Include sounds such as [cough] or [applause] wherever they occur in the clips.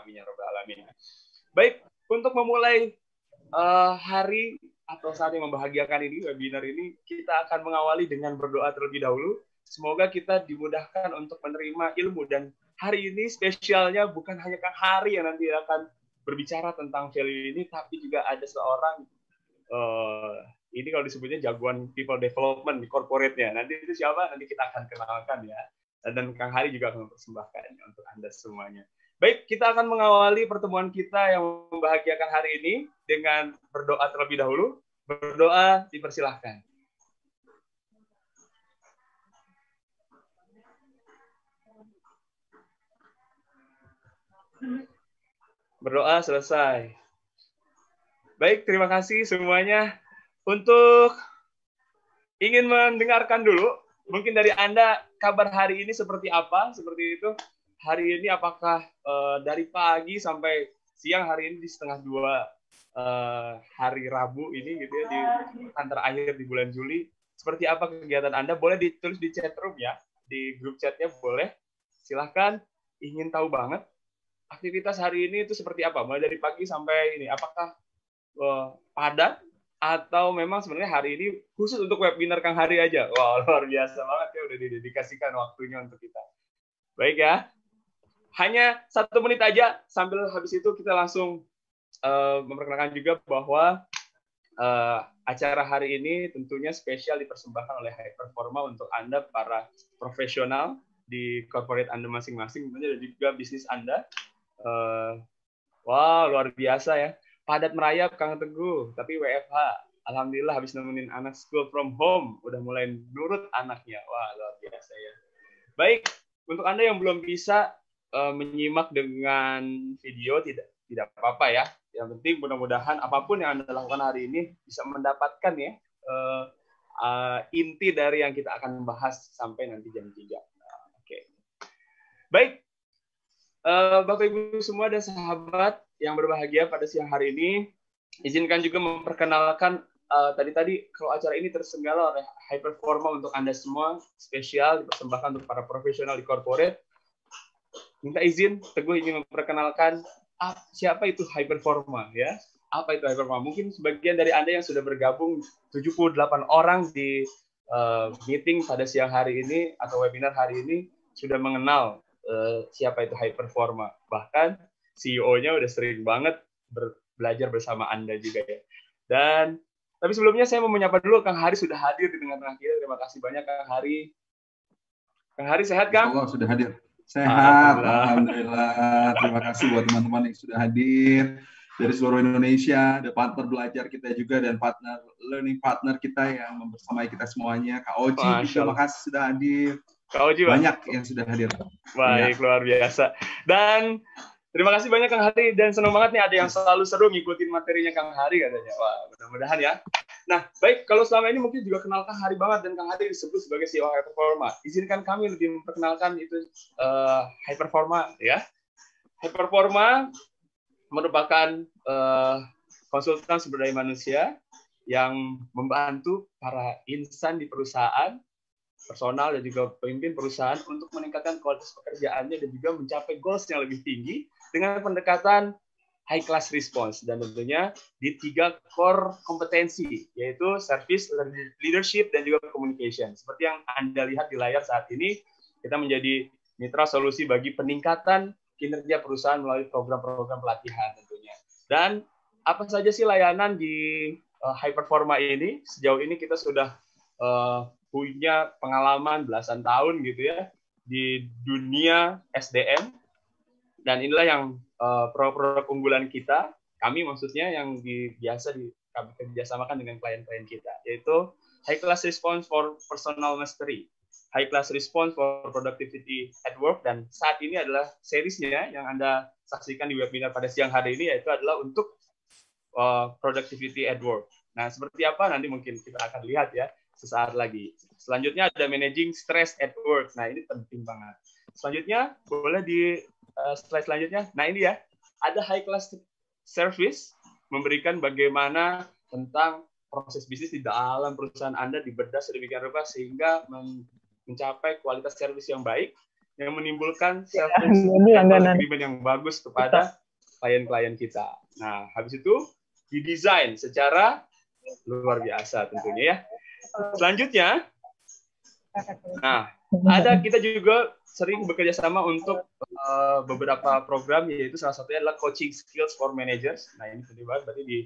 amin ya robbal alamin. Baik, untuk memulai uh, hari atau saat yang membahagiakan ini, webinar ini, kita akan mengawali dengan berdoa terlebih dahulu. Semoga kita dimudahkan untuk menerima ilmu dan hari ini spesialnya bukan hanya Kang Hari yang nanti akan berbicara tentang value ini, tapi juga ada seorang uh, ini kalau disebutnya jagoan people development di corporate-nya. Nanti itu siapa? Nanti kita akan kenalkan ya. Dan Kang Hari juga akan mempersembahkannya untuk Anda semuanya. Baik, kita akan mengawali pertemuan kita yang membahagiakan hari ini dengan berdoa terlebih dahulu. Berdoa dipersilahkan. Berdoa selesai. Baik, terima kasih semuanya. Untuk ingin mendengarkan dulu, mungkin dari Anda kabar hari ini seperti apa? Seperti itu hari ini apakah uh, dari pagi sampai siang hari ini di setengah dua uh, hari Rabu ini gitu ya di antara akhir di bulan Juli. Seperti apa kegiatan Anda? Boleh ditulis di chat room ya di grup chatnya boleh. Silahkan ingin tahu banget aktivitas hari ini itu seperti apa? Mulai dari pagi sampai ini apakah uh, padat? Atau memang sebenarnya hari ini khusus untuk webinar Kang Hari aja? Wow luar biasa banget ya udah didedikasikan waktunya untuk kita. Baik ya hanya satu menit aja sambil habis itu kita langsung uh, memperkenalkan juga bahwa uh, acara hari ini tentunya spesial dipersembahkan oleh High Performa untuk Anda para profesional di corporate Anda masing-masing dan juga bisnis Anda. Uh, wow, luar biasa ya. Padat merayap Kang Teguh, tapi WFH. Alhamdulillah habis nemenin anak school from home, udah mulai nurut anaknya. Wah, luar biasa ya. Baik, untuk Anda yang belum bisa uh, menyimak dengan video tidak tidak apa-apa ya. Yang penting mudah-mudahan apa pun yang Anda lakukan hari ini bisa mendapatkan ya uh, uh, inti dari yang kita akan bahas sampai nanti jam 3. Nah, Oke. Okay. Baik. Uh, Bapak Ibu semua dan sahabat yang berbahagia pada siang hari ini, izinkan juga memperkenalkan uh, tadi tadi kalau acara ini tersenggala oleh High Performa untuk Anda semua, spesial dipersembahkan untuk para profesional di corporate minta izin Teguh ingin memperkenalkan ah, siapa itu high performa ya. Apa itu high performa? Mungkin sebagian dari Anda yang sudah bergabung 78 orang di uh, meeting pada siang hari ini atau webinar hari ini sudah mengenal uh, siapa itu high performa. Bahkan CEO-nya udah sering banget ber belajar bersama Anda juga ya. Dan tapi sebelumnya saya mau menyapa dulu Kang Hari sudah hadir di tengah-tengah kita. Terima kasih banyak Kang Hari. Kang Hari sehat Kang? Allah sudah hadir. Sehat, Alhamdulillah. Alhamdulillah. Terima kasih buat teman-teman yang sudah hadir dari seluruh Indonesia, ada partner belajar kita juga dan partner learning partner kita yang membersamai kita semuanya. Kak Oji, terima kasih sudah hadir. Kak Oji, banyak yang sudah hadir. Baik, ya. luar biasa. Dan Terima kasih banyak Kang Hari dan senang banget nih ada yang selalu seru ngikutin materinya Kang Hari katanya. Wah, mudah-mudahan ya. Nah, baik kalau selama ini mungkin juga kenal Kang Hari banget dan Kang Hari disebut sebagai CEO High Performa. Izinkan kami lebih memperkenalkan itu uh, High Performa ya. High Performa merupakan uh, konsultan sumber daya manusia yang membantu para insan di perusahaan personal dan juga pemimpin perusahaan untuk meningkatkan kualitas pekerjaannya dan juga mencapai goals yang lebih tinggi dengan pendekatan high class response dan tentunya di tiga core kompetensi yaitu service, leadership dan juga communication. Seperti yang Anda lihat di layar saat ini, kita menjadi mitra solusi bagi peningkatan kinerja perusahaan melalui program-program pelatihan tentunya. Dan apa saja sih layanan di uh, high performa ini? Sejauh ini kita sudah uh, punya pengalaman belasan tahun gitu ya di dunia SDM dan inilah yang uh, produk-produk unggulan kita kami maksudnya yang di, biasa di, kami kerjasamakan dengan klien-klien kita yaitu high class response for personal mastery high class response for productivity at work dan saat ini adalah seriesnya yang anda saksikan di webinar pada siang hari ini yaitu adalah untuk uh, productivity at work. Nah seperti apa? Nanti mungkin kita akan lihat ya sesaat lagi. Selanjutnya ada managing stress at work. Nah ini penting banget. Selanjutnya boleh di uh, slide selanjutnya. Nah ini ya, ada high class service memberikan bagaimana tentang proses bisnis di dalam perusahaan Anda dibedah sedemikian rupa sehingga mencapai kualitas service yang baik yang menimbulkan self agreement yang bagus kepada klien-klien kita. Nah, habis itu didesain secara luar biasa tentunya ya. Selanjutnya, nah ada kita juga sering bekerja sama untuk uh, beberapa program yaitu salah satunya adalah coaching skills for managers. Nah ini penting banget berarti di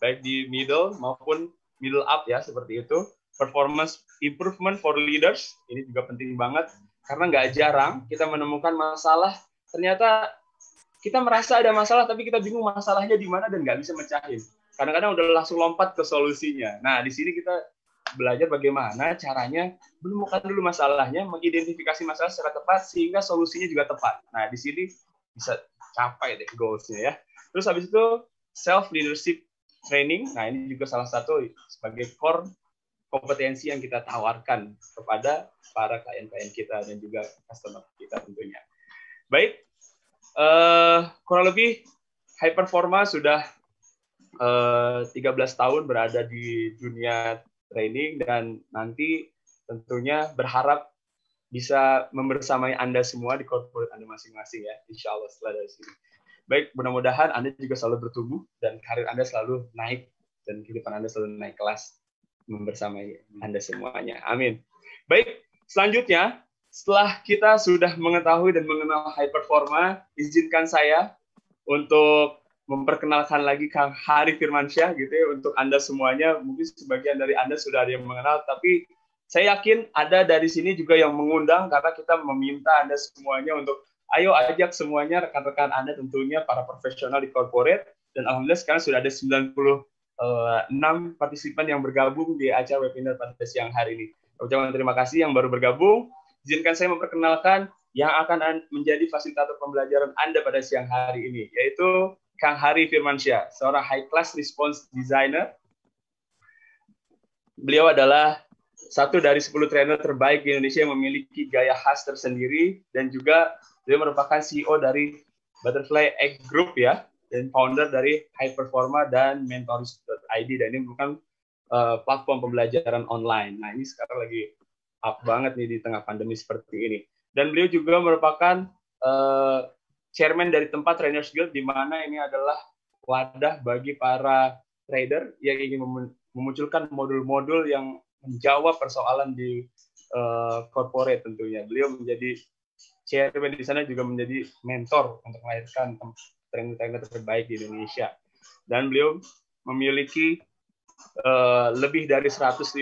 baik di middle maupun middle up ya seperti itu. Performance improvement for leaders ini juga penting banget karena nggak jarang kita menemukan masalah ternyata kita merasa ada masalah tapi kita bingung masalahnya di mana dan nggak bisa mecahin. Kadang-kadang udah langsung lompat ke solusinya. Nah di sini kita belajar bagaimana caranya menemukan dulu masalahnya, mengidentifikasi masalah secara tepat sehingga solusinya juga tepat. Nah, di sini bisa capai deh goalsnya ya. Terus habis itu self leadership training. Nah, ini juga salah satu sebagai core kompetensi yang kita tawarkan kepada para klien-klien kita dan juga customer kita tentunya. Baik, uh, kurang lebih High Performa sudah uh, eh, 13 tahun berada di dunia training dan nanti tentunya berharap bisa membersamai Anda semua di corporate Anda masing-masing ya, insya Allah setelah dari sini. Baik, mudah-mudahan Anda juga selalu bertumbuh dan karir Anda selalu naik dan kehidupan Anda selalu naik kelas membersamai Anda semuanya. Amin. Baik, selanjutnya setelah kita sudah mengetahui dan mengenal high performa, izinkan saya untuk memperkenalkan lagi Kang Hari Firmansyah gitu ya untuk Anda semuanya. Mungkin sebagian dari Anda sudah ada yang mengenal, tapi saya yakin ada dari sini juga yang mengundang karena kita meminta Anda semuanya untuk ayo ajak semuanya rekan-rekan Anda tentunya para profesional di corporate dan alhamdulillah sekarang sudah ada 96 eh, partisipan yang bergabung di acara webinar pada siang hari ini. Ucapan terima kasih yang baru bergabung. Izinkan saya memperkenalkan yang akan menjadi fasilitator pembelajaran Anda pada siang hari ini, yaitu Kang Hari Firmansyah, seorang high class response designer. Beliau adalah satu dari 10 trainer terbaik di Indonesia yang memiliki gaya khas tersendiri dan juga beliau merupakan CEO dari Butterfly Egg Group ya dan founder dari High Performa dan Mentoris.id dan ini bukan uh, platform pembelajaran online. Nah ini sekarang lagi up banget nih di tengah pandemi seperti ini. Dan beliau juga merupakan uh, chairman dari tempat Trainers Guild di mana ini adalah wadah bagi para trader yang ingin memunculkan modul-modul yang menjawab persoalan di uh, corporate tentunya. Beliau menjadi chairman di sana juga menjadi mentor untuk melahirkan trainer-trainer terbaik di Indonesia. Dan beliau memiliki uh, lebih dari 150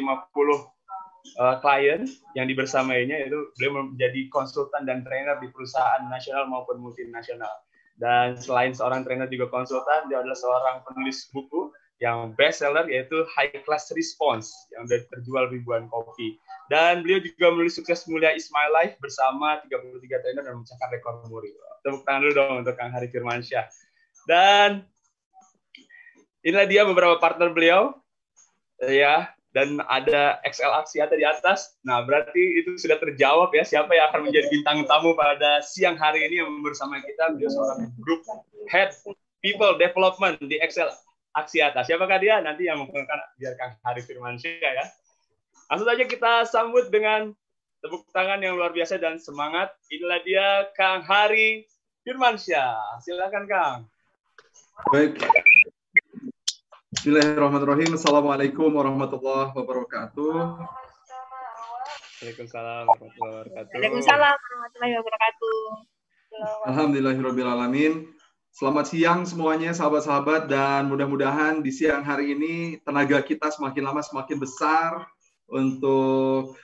uh, klien yang dibersamainya itu beliau menjadi konsultan dan trainer di perusahaan nasional maupun multinasional. Dan selain seorang trainer juga konsultan, dia adalah seorang penulis buku yang best seller yaitu High Class Response yang sudah terjual ribuan kopi. Dan beliau juga menulis sukses mulia is my life bersama 33 trainer dan memecahkan rekor muri. Tepuk tangan dulu dong untuk Kang Hari Firmansyah. Dan inilah dia beberapa partner beliau. Ya, dan ada Excel Aksiata di atas. Nah, berarti itu sudah terjawab ya siapa yang akan menjadi bintang tamu pada siang hari ini yang bersama kita beliau seorang grup head people development di Excel Aksiata. Siapakah dia? Nanti yang memperkenalkan biar Kang Hari Firmansyah ya. Langsung saja kita sambut dengan tepuk tangan yang luar biasa dan semangat. Inilah dia Kang Hari Firmansyah. Silakan Kang. Baik, Bismillahirrahmanirrahim. Assalamualaikum warahmatullahi wabarakatuh. Waalaikumsalam warahmatullahi wabarakatuh. Waalaikumsalam warahmatullahi wabarakatuh. Alhamdulillahirrahmanirrahim. Selamat siang semuanya sahabat-sahabat dan mudah-mudahan di siang hari ini tenaga kita semakin lama semakin besar untuk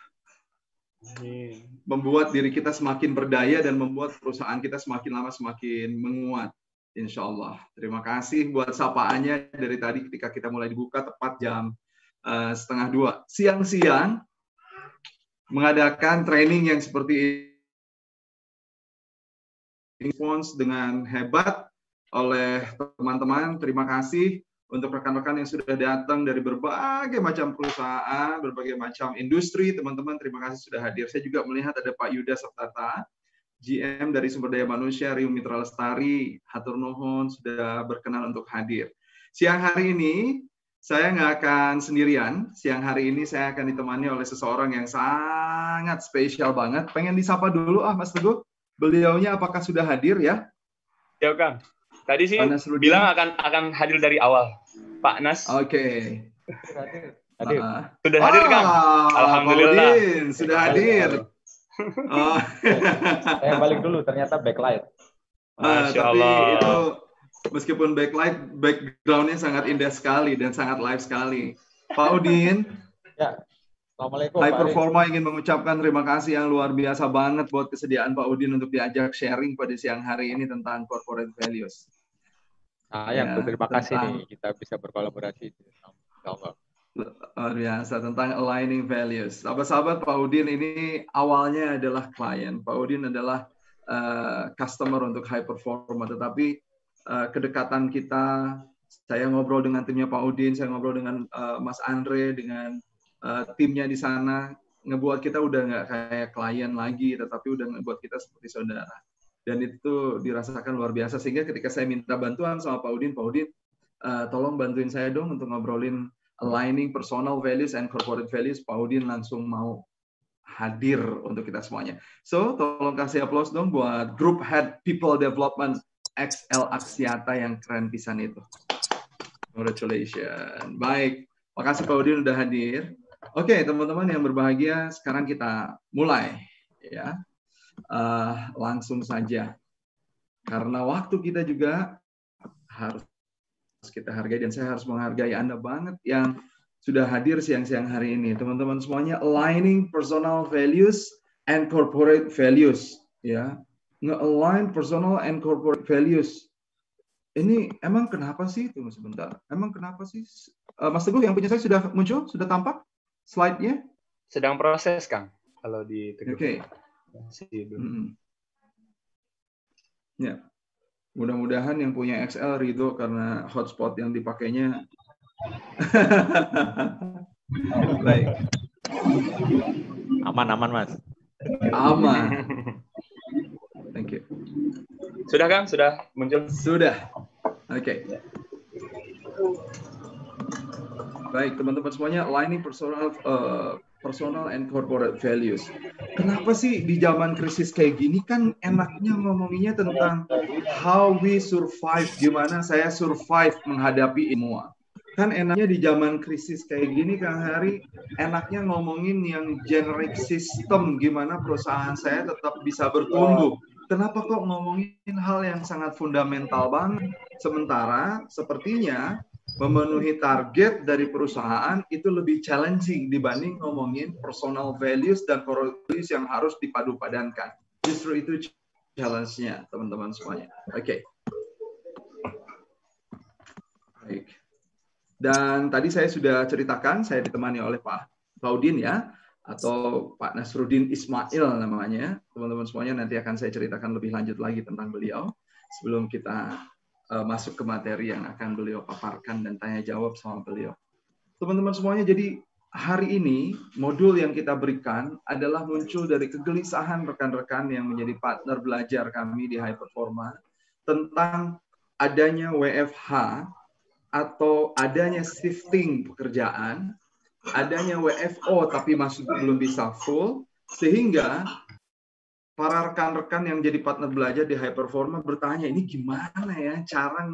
membuat diri kita semakin berdaya dan membuat perusahaan kita semakin lama semakin menguat. Insya Allah. Terima kasih buat sapaannya dari tadi ketika kita mulai dibuka tepat jam uh, setengah dua. Siang-siang mengadakan training yang seperti ini dengan hebat oleh teman-teman. Terima kasih untuk rekan-rekan yang sudah datang dari berbagai macam perusahaan, berbagai macam industri. Teman-teman, terima kasih sudah hadir. Saya juga melihat ada Pak Yuda Septata GM dari Sumber Daya Manusia Rio Mitra Lestari, Hatur Nuhun sudah berkenan untuk hadir. Siang hari ini saya nggak akan sendirian. Siang hari ini saya akan ditemani oleh seseorang yang sangat spesial banget. Pengen disapa dulu ah Mas Teguh? beliaunya apakah sudah hadir ya? Ya, Kang. Tadi sih bilang akan akan hadir dari awal. Pak Nas. Oke. Okay. Hadir. Uh, sudah hadir kan? Alhamdulillah. Paudin, sudah hadir. Oh. [laughs] Saya balik dulu, ternyata backlight. Uh, tapi Allah. itu meskipun backlight, backgroundnya sangat indah sekali dan sangat live sekali. Pak Udin. ya. Assalamualaikum. High Performa ingin mengucapkan terima kasih yang luar biasa banget buat kesediaan Pak Udin untuk diajak sharing pada siang hari ini tentang corporate values. Ah, ya, terima kasih nih kita bisa berkolaborasi. Sama luar biasa tentang aligning values. Sahabat-sahabat, Pak Udin ini awalnya adalah klien. Pak Udin adalah uh, customer untuk high performer, tetapi uh, kedekatan kita, saya ngobrol dengan timnya Pak Udin, saya ngobrol dengan uh, Mas Andre, dengan uh, timnya di sana, ngebuat kita udah nggak kayak klien lagi, tetapi udah ngebuat kita seperti saudara. Dan itu dirasakan luar biasa sehingga ketika saya minta bantuan sama Pak Udin, Pak Udin, uh, tolong bantuin saya dong untuk ngobrolin aligning personal values and corporate values, Pak Udin langsung mau hadir untuk kita semuanya. So, tolong kasih aplaus dong buat Group Head People Development XL Aksiata yang keren pisan itu. Congratulations. Baik, makasih Pak Udin udah hadir. Oke, okay, teman-teman yang berbahagia, sekarang kita mulai ya. Uh, langsung saja. Karena waktu kita juga harus kita hargai dan saya harus menghargai Anda banget yang sudah hadir siang-siang hari ini. Teman-teman semuanya aligning personal values and corporate values ya. Nge-align personal and corporate values. Ini emang kenapa sih? Tunggu sebentar. Emang kenapa sih? Uh, Mas Teguh yang punya saya sudah muncul, sudah tampak slide-nya? Sedang proses, Kang. Kalau di Oke. Okay. Hmm. Ya. Mudah-mudahan yang punya XL ridho karena hotspot yang dipakainya. [laughs] Baik. Aman, aman, Mas. Aman. Thank you. Sudah, Kang? Sudah muncul? Sudah. Oke. Okay. Baik, teman-teman semuanya, lining personal uh, personal and corporate values. Kenapa sih di zaman krisis kayak gini kan enaknya ngomonginnya tentang how we survive, gimana saya survive menghadapi semua. Kan enaknya di zaman krisis kayak gini Kang Hari, enaknya ngomongin yang generic system, gimana perusahaan saya tetap bisa bertumbuh. Kenapa kok ngomongin hal yang sangat fundamental banget? Sementara sepertinya memenuhi target dari perusahaan itu lebih challenging dibanding ngomongin personal values dan values yang harus dipadu padankan. Justru itu challenge-nya, teman-teman semuanya. Oke. Okay. Baik. Dan tadi saya sudah ceritakan, saya ditemani oleh Pak Faudin ya, atau Pak Nasruddin Ismail namanya. Teman-teman semuanya nanti akan saya ceritakan lebih lanjut lagi tentang beliau sebelum kita uh, masuk ke materi yang akan beliau paparkan dan tanya jawab sama beliau. Teman-teman semuanya, jadi hari ini modul yang kita berikan adalah muncul dari kegelisahan rekan-rekan yang menjadi partner belajar kami di High Performa tentang adanya WFH atau adanya shifting pekerjaan, adanya WFO tapi masih belum bisa full, sehingga para rekan-rekan yang jadi partner belajar di High Performa bertanya, ini gimana ya cara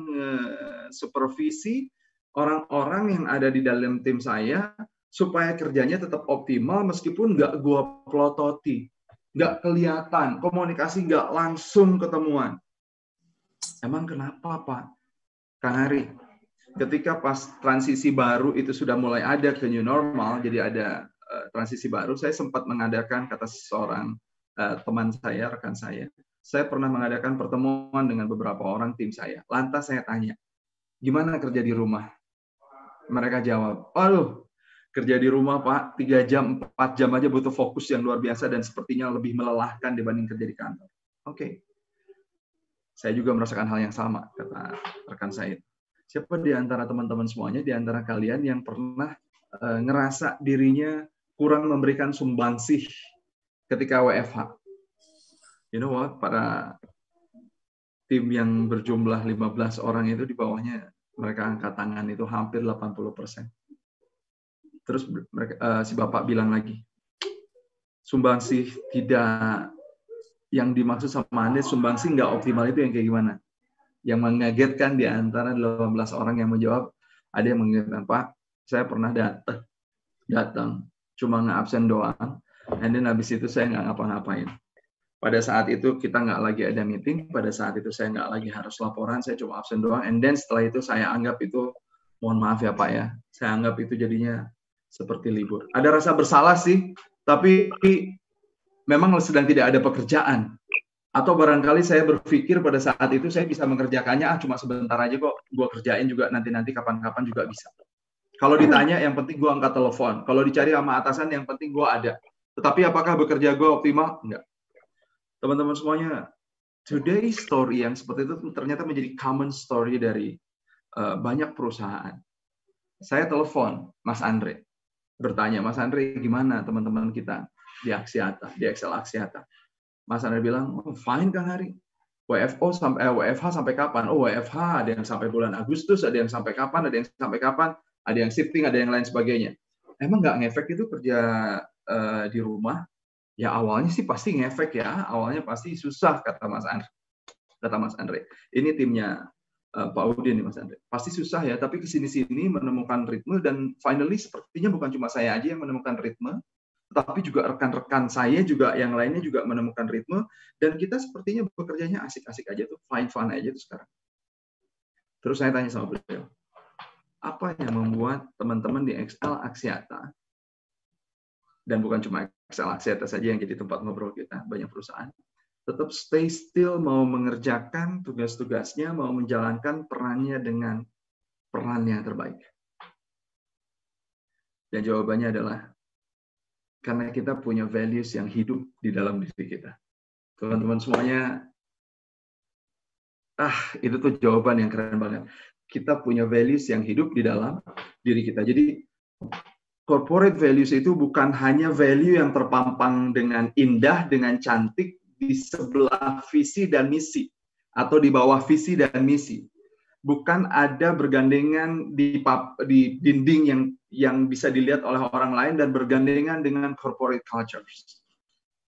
supervisi orang-orang yang ada di dalam tim saya supaya kerjanya tetap optimal meskipun nggak gua pelototi, nggak kelihatan, komunikasi nggak langsung ketemuan. Emang kenapa Pak? Kang Hari, ketika pas transisi baru itu sudah mulai ada ke new normal, jadi ada uh, transisi baru, saya sempat mengadakan kata seseorang uh, teman saya, rekan saya, saya pernah mengadakan pertemuan dengan beberapa orang tim saya. Lantas saya tanya, gimana kerja di rumah? Mereka jawab, aduh, kerja di rumah Pak, tiga jam, empat jam aja butuh fokus yang luar biasa dan sepertinya lebih melelahkan dibanding kerja di kantor. Oke, okay. saya juga merasakan hal yang sama, kata rekan saya. Siapa di antara teman-teman semuanya, di antara kalian yang pernah uh, ngerasa dirinya kurang memberikan sumbangsih ketika WFH. You know what? Para tim yang berjumlah 15 orang itu di bawahnya mereka angkat tangan itu hampir 80 persen. Terus mereka, uh, si bapak bilang lagi, sumbangsih tidak yang dimaksud sama Anda sumbangsi nggak optimal itu yang kayak gimana? Yang mengagetkan di antara 18 orang yang menjawab, ada yang mengingatkan, Pak, saya pernah datang, datang, cuma nggak absen doang, and then habis itu saya nggak ngapa-ngapain. Pada saat itu kita nggak lagi ada meeting, pada saat itu saya nggak lagi harus laporan, saya cuma absen doang, and then setelah itu saya anggap itu, mohon maaf ya Pak ya, saya anggap itu jadinya seperti libur. Ada rasa bersalah sih, tapi memang sedang tidak ada pekerjaan. Atau barangkali saya berpikir pada saat itu saya bisa mengerjakannya, ah cuma sebentar aja kok, gue kerjain juga nanti-nanti kapan-kapan juga bisa. Kalau ditanya, yang penting gue angkat telepon. Kalau dicari sama atasan, yang penting gue ada. Tetapi apakah bekerja gue optimal? Enggak. Teman-teman semuanya, today story yang seperti itu ternyata menjadi common story dari uh, banyak perusahaan. Saya telepon Mas Andre, bertanya, Mas Andre gimana teman-teman kita? di Aksiata, di Excel Aksiata. Mas Andre bilang, oh, fine Kang Hari. WFO sampai eh, WFH sampai kapan? Oh WFH ada yang sampai bulan Agustus, ada yang sampai kapan, ada yang sampai kapan, ada yang shifting, ada yang lain sebagainya. Emang nggak ngefek itu kerja uh, di rumah? Ya awalnya sih pasti ngefek ya, awalnya pasti susah kata Mas Andre. Kata Mas Andre. Ini timnya uh, Pak Udin nih Mas Andre. Pasti susah ya, tapi ke sini-sini menemukan ritme dan finally sepertinya bukan cuma saya aja yang menemukan ritme, tapi juga rekan-rekan saya juga yang lainnya juga menemukan ritme dan kita sepertinya bekerjanya asik-asik aja tuh, fine fun aja tuh sekarang. Terus saya tanya sama beliau, apa yang membuat teman-teman di XL Aksiata dan bukan cuma XL Aksiata saja yang jadi tempat ngobrol kita, banyak perusahaan tetap stay still mau mengerjakan tugas-tugasnya, mau menjalankan perannya dengan peran yang terbaik. Dan jawabannya adalah karena kita punya values yang hidup di dalam diri kita. Teman-teman semuanya, ah itu tuh jawaban yang keren banget. Kita punya values yang hidup di dalam diri kita. Jadi corporate values itu bukan hanya value yang terpampang dengan indah, dengan cantik di sebelah visi dan misi atau di bawah visi dan misi. Bukan ada bergandengan di, di dinding yang yang bisa dilihat oleh orang lain dan bergandengan dengan corporate cultures.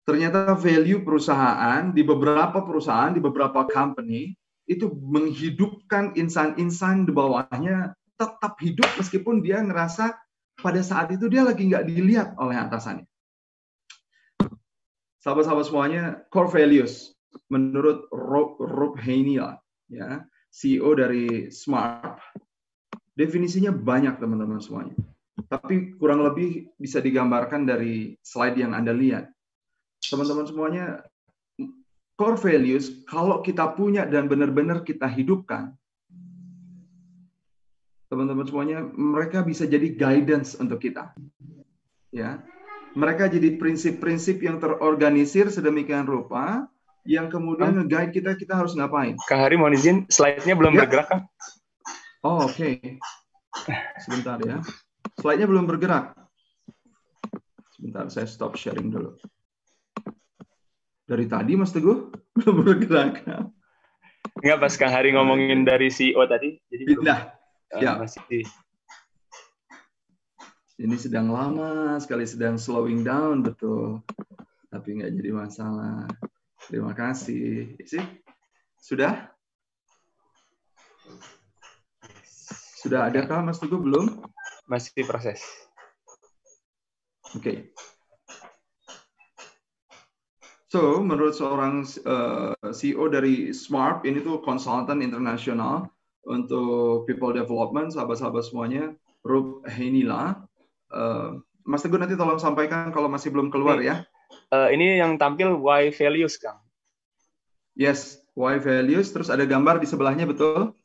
Ternyata value perusahaan di beberapa perusahaan, di beberapa company itu menghidupkan insan-insan di bawahnya tetap hidup meskipun dia ngerasa pada saat itu dia lagi nggak dilihat oleh atasannya. Sahabat-sahabat semuanya, core values menurut Rob, Rob Heiniel, ya, CEO dari Smart, definisinya banyak teman-teman semuanya tapi kurang lebih bisa digambarkan dari slide yang Anda lihat. Teman-teman semuanya, core values kalau kita punya dan benar-benar kita hidupkan, teman-teman semuanya, mereka bisa jadi guidance untuk kita. Ya, mereka jadi prinsip-prinsip yang terorganisir sedemikian rupa yang kemudian nge-guide kita kita harus ngapain. Kak Hari mau izin, slide-nya belum ya. bergerak kan? Oh, oke. Okay. Sebentar ya. Slide-nya belum bergerak. Sebentar, saya stop sharing dulu. Dari tadi, Mas Teguh, [laughs] belum bergerak. Enggak, pas Kang Hari ngomongin dari CEO tadi. Jadi belum, ya. masih ini sedang lama sekali, sedang slowing down, betul. Tapi nggak jadi masalah. Terima kasih. Isi? Sudah? Sudah ada kah Mas Teguh belum? masih proses. Oke. Okay. So, menurut seorang uh, eh, CEO dari Smart, ini tuh konsultan internasional untuk people development, sahabat-sahabat semuanya, Rob Henila. Uh, Mas Teguh nanti tolong sampaikan kalau masih belum keluar ini, ya. Uh, ini yang tampil why values, Kang. Yes, why values. Terus ada gambar di sebelahnya, betul?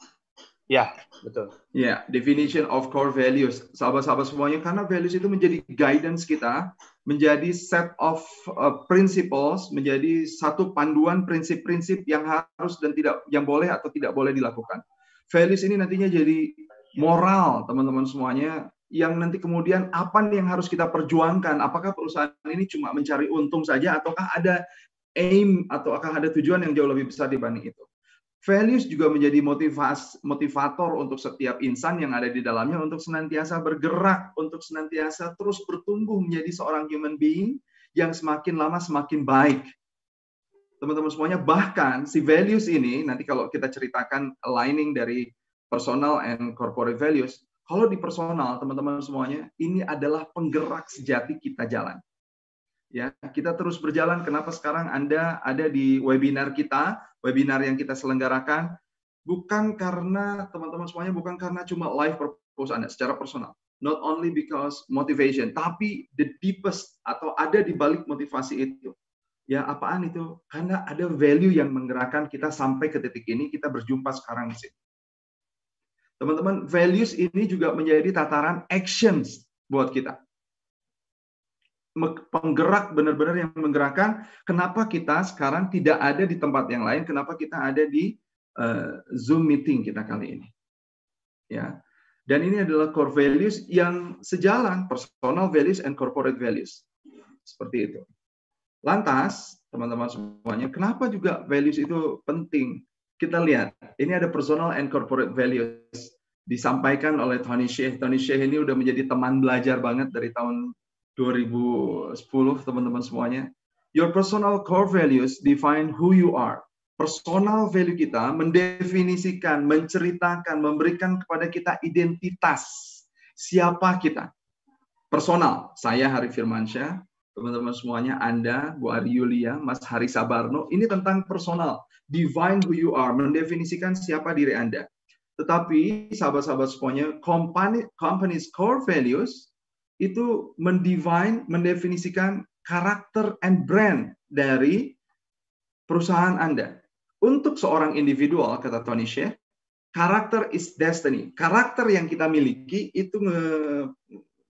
Ya, betul. Ya, yeah, definition of core values. Sahabat-sahabat semuanya, karena values itu menjadi guidance kita, menjadi set of uh, principles, menjadi satu panduan prinsip-prinsip yang harus dan tidak yang boleh atau tidak boleh dilakukan. Values ini nantinya jadi moral, teman-teman semuanya, yang nanti kemudian apa yang harus kita perjuangkan? Apakah perusahaan ini cuma mencari untung saja ataukah ada aim atau akan ada tujuan yang jauh lebih besar dibanding itu? Values juga menjadi motivas, motivator untuk setiap insan yang ada di dalamnya untuk senantiasa bergerak, untuk senantiasa terus bertumbuh menjadi seorang human being yang semakin lama semakin baik. Teman-teman semuanya bahkan si values ini nanti kalau kita ceritakan aligning dari personal and corporate values kalau di personal teman-teman semuanya ini adalah penggerak sejati kita jalan. Ya kita terus berjalan. Kenapa sekarang Anda ada di webinar kita webinar yang kita selenggarakan? Bukan karena teman-teman semuanya bukan karena cuma live purpose Anda secara personal. Not only because motivation tapi the deepest atau ada di balik motivasi itu Ya, apaan itu? Karena ada value yang menggerakkan kita sampai ke titik ini, kita berjumpa sekarang di sini. Teman-teman, values ini juga menjadi tataran actions buat kita. Penggerak benar-benar yang menggerakkan kenapa kita sekarang tidak ada di tempat yang lain, kenapa kita ada di uh, Zoom meeting kita kali ini. Ya. Dan ini adalah core values yang sejalan, personal values and corporate values. Seperti itu. Lantas, teman-teman semuanya, kenapa juga values itu penting? Kita lihat, ini ada personal and corporate values disampaikan oleh Tony Sheikh. Tony Sheikh ini udah menjadi teman belajar banget dari tahun 2010, teman-teman semuanya. Your personal core values define who you are. Personal value kita mendefinisikan, menceritakan, memberikan kepada kita identitas siapa kita. Personal, saya Hari Firmansyah, teman-teman semuanya, Anda, Bu Ari Yulia, Mas Hari Sabarno, ini tentang personal, divine who you are, mendefinisikan siapa diri Anda. Tetapi sahabat-sahabat semuanya, company, company's core values itu mendivine, mendefinisikan karakter and brand dari perusahaan Anda. Untuk seorang individual, kata Tony Sheikh, karakter is destiny. Karakter yang kita miliki itu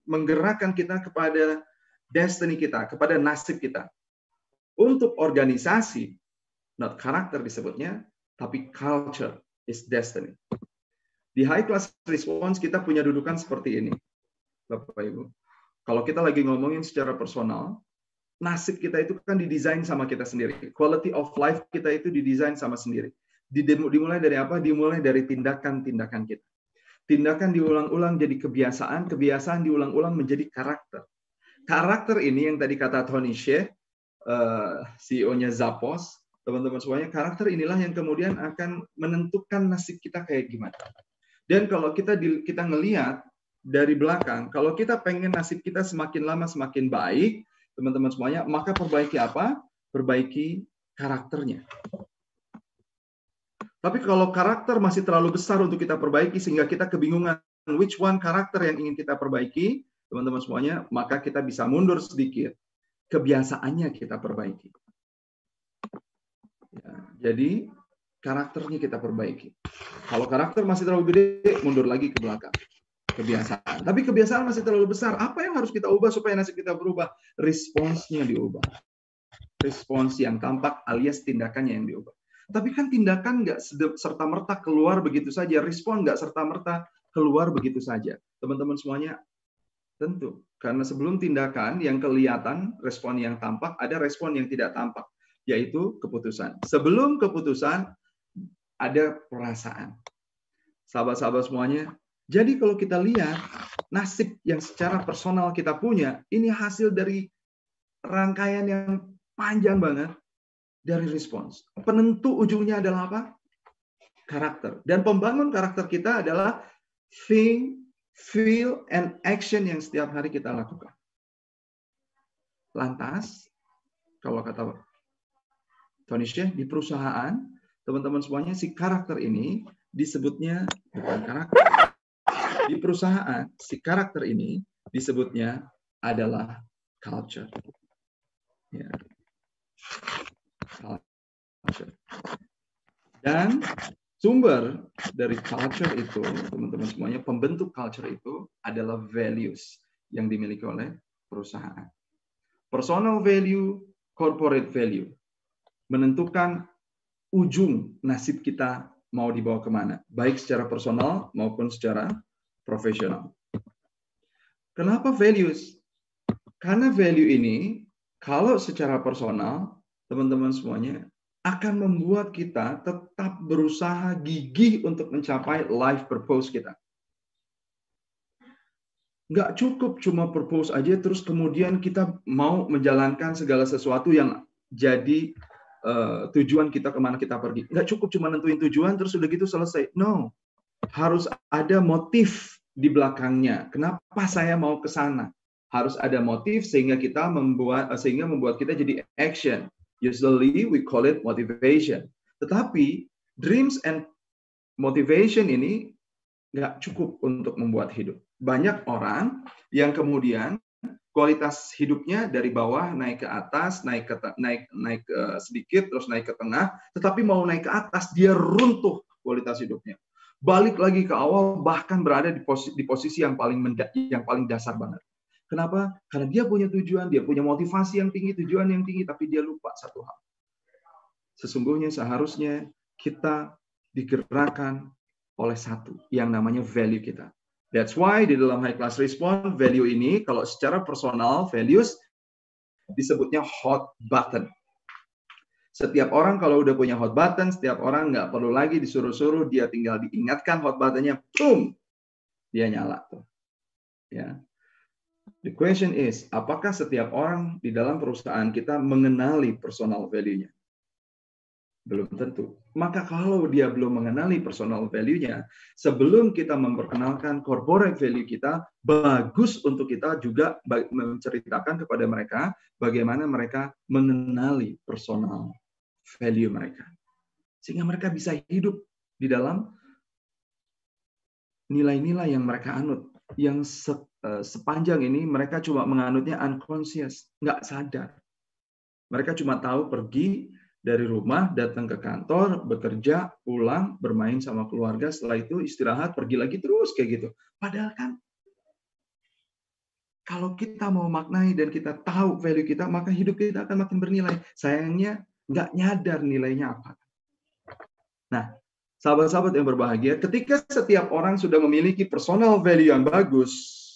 menggerakkan kita kepada destiny kita, kepada nasib kita. Untuk organisasi, not karakter disebutnya, tapi culture is destiny. Di high class response kita punya dudukan seperti ini. Bapak Ibu. Kalau kita lagi ngomongin secara personal, nasib kita itu kan didesain sama kita sendiri. Quality of life kita itu didesain sama sendiri. Dimulai dari apa? Dimulai dari tindakan-tindakan kita. Tindakan diulang-ulang jadi kebiasaan, kebiasaan diulang-ulang menjadi karakter karakter ini yang tadi kata Tony Shea, uh, eh, CEO-nya Zappos, teman-teman semuanya, karakter inilah yang kemudian akan menentukan nasib kita kayak gimana. Dan kalau kita di, kita ngelihat dari belakang, kalau kita pengen nasib kita semakin lama semakin baik, teman-teman semuanya, maka perbaiki apa? Perbaiki karakternya. Tapi kalau karakter masih terlalu besar untuk kita perbaiki sehingga kita kebingungan which one karakter yang ingin kita perbaiki, teman-teman semuanya, maka kita bisa mundur sedikit. Kebiasaannya kita perbaiki. Ya, jadi karakternya kita perbaiki. Kalau karakter masih terlalu gede, mundur lagi ke belakang. Kebiasaan. Tapi kebiasaan masih terlalu besar. Apa yang harus kita ubah supaya nasib kita berubah? Responsnya diubah. Respons yang tampak alias tindakannya yang diubah. Tapi kan tindakan nggak serta merta keluar begitu saja. Respon nggak serta merta keluar begitu saja. Teman-teman semuanya Tentu, karena sebelum tindakan yang kelihatan, respon yang tampak, ada respon yang tidak tampak, yaitu keputusan. Sebelum keputusan, ada perasaan. Sahabat-sahabat semuanya, jadi kalau kita lihat nasib yang secara personal kita punya, ini hasil dari rangkaian yang panjang banget dari respons. Penentu ujungnya adalah apa? Karakter. Dan pembangun karakter kita adalah think, feel, and action yang setiap hari kita lakukan. Lantas, kalau kata Tony Shea, di perusahaan, teman-teman semuanya, si karakter ini disebutnya bukan karakter. Di perusahaan, si karakter ini disebutnya adalah culture. Ya. Culture. Dan Sumber dari culture itu, teman-teman semuanya, pembentuk culture itu adalah values yang dimiliki oleh perusahaan. Personal value, corporate value. Menentukan ujung nasib kita mau dibawa ke mana. Baik secara personal maupun secara profesional. Kenapa values? Karena value ini, kalau secara personal, teman-teman semuanya, akan membuat kita tetap berusaha gigih untuk mencapai life purpose kita. Nggak cukup cuma purpose aja, terus kemudian kita mau menjalankan segala sesuatu yang jadi uh, tujuan kita ke mana kita pergi. Nggak cukup cuma nentuin tujuan terus udah gitu selesai. No, harus ada motif di belakangnya. Kenapa saya mau ke sana? Harus ada motif sehingga kita membuat sehingga membuat kita jadi action. Usually we call it motivation. Tetapi dreams and motivation ini nggak cukup untuk membuat hidup. Banyak orang yang kemudian kualitas hidupnya dari bawah naik ke atas, naik ke naik naik uh, sedikit terus naik ke tengah, tetapi mau naik ke atas dia runtuh kualitas hidupnya. Balik lagi ke awal bahkan berada di posisi, di posisi yang paling menda, yang paling dasar banget. Kenapa? Karena dia punya tujuan, dia punya motivasi yang tinggi, tujuan yang tinggi, tapi dia lupa satu hal. Sesungguhnya seharusnya kita digerakkan oleh satu yang namanya value kita. That's why di dalam high class response value ini kalau secara personal values disebutnya hot button. Setiap orang kalau udah punya hot button, setiap orang nggak perlu lagi disuruh-suruh, dia tinggal diingatkan hot buttonnya, boom, dia nyala tuh. Ya. The question is, apakah setiap orang di dalam perusahaan kita mengenali personal value-nya? Belum tentu. Maka kalau dia belum mengenali personal value-nya, sebelum kita memperkenalkan corporate value kita, bagus untuk kita juga menceritakan kepada mereka bagaimana mereka mengenali personal value mereka. Sehingga mereka bisa hidup di dalam nilai-nilai yang mereka anut. Yang eh, sepanjang ini mereka cuma menganutnya unconscious, nggak sadar. Mereka cuma tahu pergi, dari rumah datang ke kantor, bekerja, pulang, bermain sama keluarga, setelah itu istirahat, pergi lagi terus kayak gitu. Padahal kan kalau kita mau maknai dan kita tahu value kita, maka hidup kita akan makin bernilai. Sayangnya nggak nyadar nilainya apa. Nah, sahabat-sahabat yang berbahagia, ketika setiap orang sudah memiliki personal value yang bagus,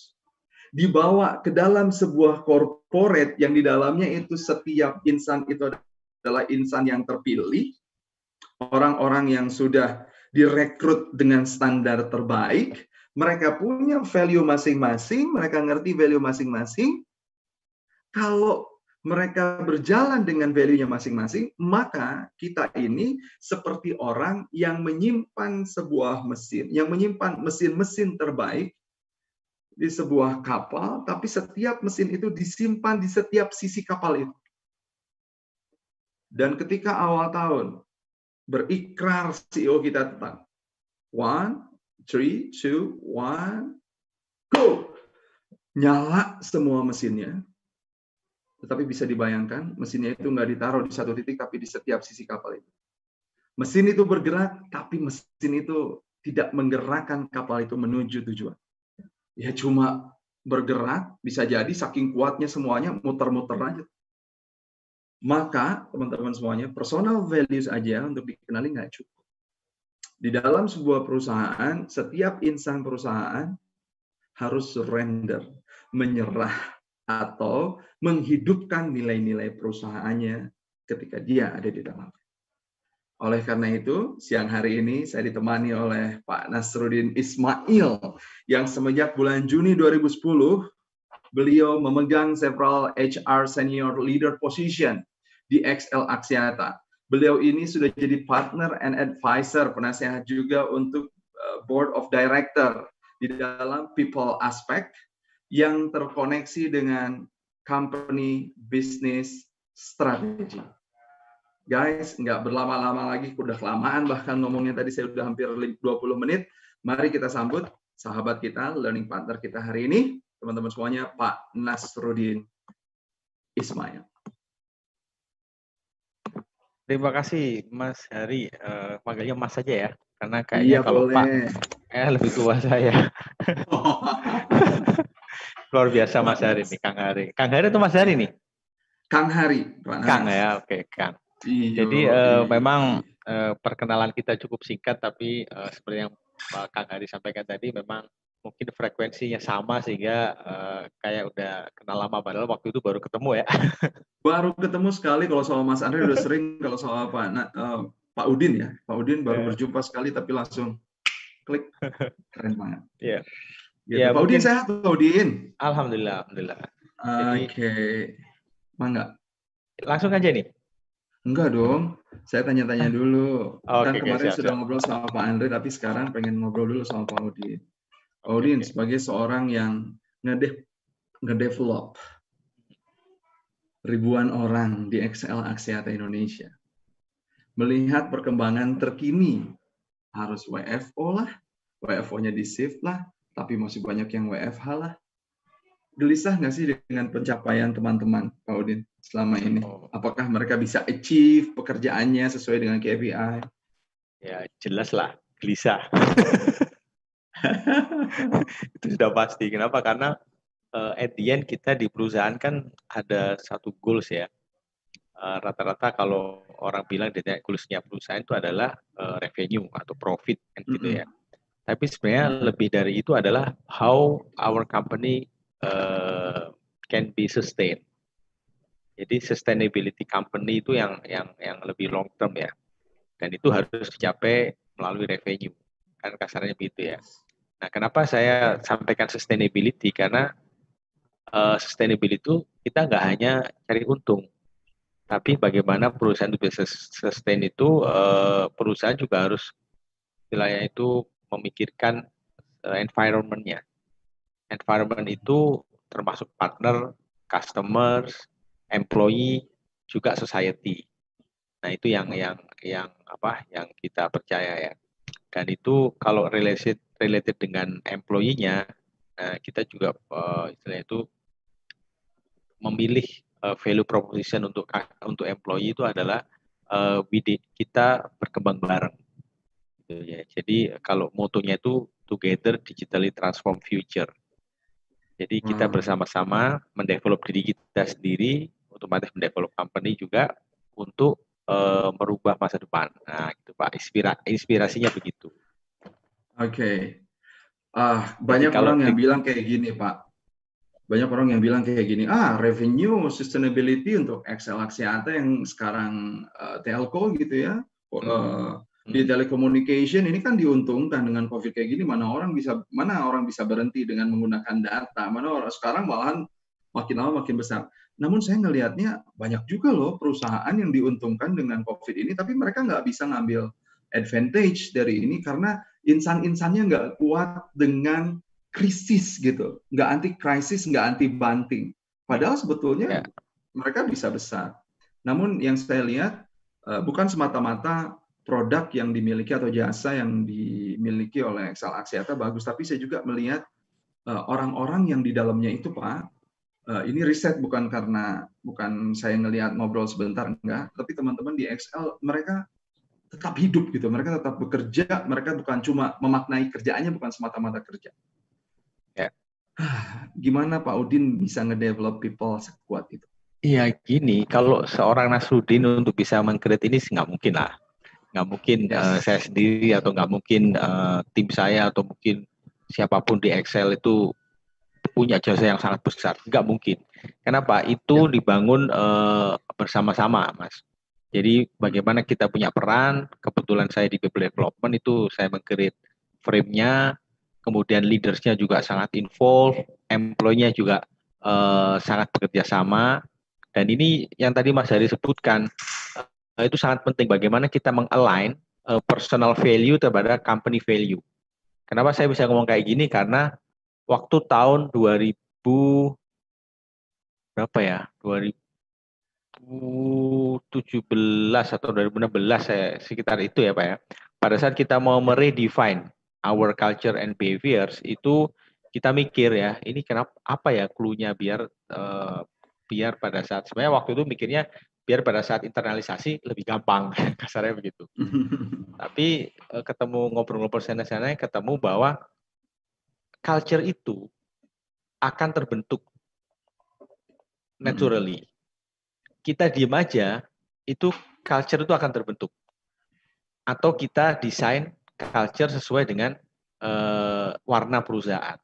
dibawa ke dalam sebuah corporate yang di dalamnya itu setiap insan itu adalah insan yang terpilih, orang-orang yang sudah direkrut dengan standar terbaik, mereka punya value masing-masing, mereka ngerti value masing-masing. Kalau mereka berjalan dengan value-nya masing-masing, maka kita ini seperti orang yang menyimpan sebuah mesin, yang menyimpan mesin-mesin terbaik di sebuah kapal, tapi setiap mesin itu disimpan di setiap sisi kapal itu. Dan ketika awal tahun berikrar CEO kita tentang one, three, two, one, go. Nyala semua mesinnya. Tetapi bisa dibayangkan mesinnya itu nggak ditaruh di satu titik tapi di setiap sisi kapal itu. Mesin itu bergerak tapi mesin itu tidak menggerakkan kapal itu menuju tujuan. Ya cuma bergerak bisa jadi saking kuatnya semuanya muter-muter aja maka teman-teman semuanya personal values aja untuk dikenali nggak cukup. Di dalam sebuah perusahaan, setiap insan perusahaan harus surrender, menyerah atau menghidupkan nilai-nilai perusahaannya ketika dia ada di dalam. Oleh karena itu, siang hari ini saya ditemani oleh Pak Nasruddin Ismail yang semenjak bulan Juni 2010 beliau memegang several HR senior leader position di XL Axiata. Beliau ini sudah jadi partner and advisor, penasehat juga untuk uh, board of director di dalam people aspect yang terkoneksi dengan company business strategy. Guys, nggak berlama-lama lagi, udah kelamaan bahkan ngomongnya tadi saya udah hampir 20 menit. Mari kita sambut sahabat kita, learning partner kita hari ini, teman-teman semuanya, Pak Nasruddin Ismail. Terima kasih Mas Hari. Uh, manggilnya Mas saja ya, karena kayaknya iya, kalau boleh. Pak eh lebih tua saya. [laughs] Luar biasa Mas Hari nih, Kang Hari. Kang Hari itu Mas Hari nih? Kang Hari. Pak Kang ya, oke Kang. Iyo, Jadi uh, memang uh, perkenalan kita cukup singkat, tapi uh, seperti yang Pak Kang Hari sampaikan tadi, memang mungkin frekuensinya sama sehingga uh, kayak udah kenal lama padahal waktu itu baru ketemu ya. [laughs] baru ketemu sekali kalau soal Mas Andre udah sering kalau soal apa nah, uh, Pak Udin ya. Pak Udin baru yeah. berjumpa sekali tapi langsung klik keren banget. Iya. Yeah. Gitu. Yeah, Pak mungkin... Udin sehat Pak Udin? Alhamdulillah, alhamdulillah. Oke. Okay. Mangga. Langsung aja nih. Enggak dong, saya tanya-tanya dulu. Oh, kan okay, kemarin siap, sudah siap. ngobrol sama Pak Andre, tapi sekarang pengen ngobrol dulu sama Pak Udin. Pak Udin, okay. sebagai seorang yang ngede ngedevelop ribuan orang di XL Axiata Indonesia, melihat perkembangan terkini, harus WFO lah, WFO-nya di shift lah, tapi masih banyak yang WFH lah. Gelisah nggak sih dengan pencapaian teman-teman, Pak Udin, selama ini? Oh. Apakah mereka bisa achieve pekerjaannya sesuai dengan KPI? Ya jelas lah, gelisah. [laughs] itu sudah pasti. Kenapa? Karena uh, at the end kita di perusahaan kan ada satu goals ya. Uh, Rata-rata kalau orang bilang dari goalsnya perusahaan itu adalah uh, revenue atau profit kan gitu ya. Tapi sebenarnya lebih dari itu adalah how our company uh, can be sustained. Jadi sustainability company itu yang yang yang lebih long term ya. Dan itu harus dicapai melalui revenue. Kan kasarnya begitu ya. Nah, kenapa saya sampaikan sustainability? Karena uh, sustainability itu kita nggak hanya cari untung, tapi bagaimana perusahaan itu bisa sustain itu uh, perusahaan juga harus wilayah itu memikirkan uh, environment-nya. Environment itu termasuk partner, customers, employee, juga society. Nah, itu yang yang yang apa? Yang kita percaya ya. Dan itu kalau related related dengan employee-nya, nah kita juga uh, istilahnya itu memilih uh, value proposition untuk untuk employee itu adalah uh, kita berkembang bareng. Gitu ya. Jadi kalau motonya itu together digitally transform future. Jadi kita hmm. bersama-sama mendevelop diri kita sendiri, otomatis mendevelop company juga untuk uh, merubah masa depan. Nah, gitu Pak. Inspira inspirasinya begitu. Oke. Okay. Ah, banyak Jadi, orang yang bilang kayak gini, Pak. Banyak orang yang bilang kayak gini, ah, revenue sustainability untuk Excel Axiata yang sekarang uh, telco gitu ya. Hmm. Uh, di telecommunication ini kan diuntungkan dengan covid kayak gini mana orang bisa mana orang bisa berhenti dengan menggunakan data mana orang sekarang malahan makin lama makin besar. Namun saya ngelihatnya banyak juga loh perusahaan yang diuntungkan dengan covid ini tapi mereka nggak bisa ngambil advantage dari ini karena insan-insannya nggak kuat dengan krisis gitu. Nggak anti krisis nggak anti banting padahal sebetulnya yeah. mereka bisa besar. Namun yang saya lihat uh, bukan semata-mata produk yang dimiliki atau jasa yang dimiliki oleh Excel Axiata bagus, tapi saya juga melihat orang-orang uh, yang di dalamnya itu Pak, uh, ini riset bukan karena bukan saya ngelihat ngobrol sebentar enggak, tapi teman-teman di Excel mereka tetap hidup gitu, mereka tetap bekerja, mereka bukan cuma memaknai kerjaannya bukan semata-mata kerja. Ya. Gimana Pak Udin bisa ngedevelop people sekuat itu? Iya gini, kalau seorang Nasruddin untuk bisa mengkreat ini nggak mungkin lah nggak mungkin yes. uh, saya sendiri atau nggak mungkin uh, tim saya atau mungkin siapa pun di Excel itu punya jasa yang sangat besar nggak mungkin kenapa itu yeah. dibangun uh, bersama-sama mas jadi bagaimana kita punya peran kebetulan saya di people development itu saya mengcreate frame-nya kemudian leadersnya juga sangat involved employee-nya juga uh, sangat bekerja sama dan ini yang tadi Mas Hari sebutkan uh, itu sangat penting bagaimana kita mengalign uh, personal value terhadap company value. Kenapa saya bisa ngomong kayak gini? Karena waktu tahun 2000 berapa ya? 2017 atau 2016 saya sekitar itu ya Pak ya. Pada saat kita mau meredefine our culture and behaviors itu kita mikir ya, ini kenapa apa ya clue-nya biar uh, biar pada saat sebenarnya waktu itu mikirnya biar pada saat internalisasi lebih gampang [laughs] kasarnya begitu. [laughs] Tapi eh, ketemu ngobrol-ngobrol sana-sana ketemu bahwa culture itu akan terbentuk naturally. Kita diem aja itu culture itu akan terbentuk. Atau kita desain culture sesuai dengan uh, warna perusahaan.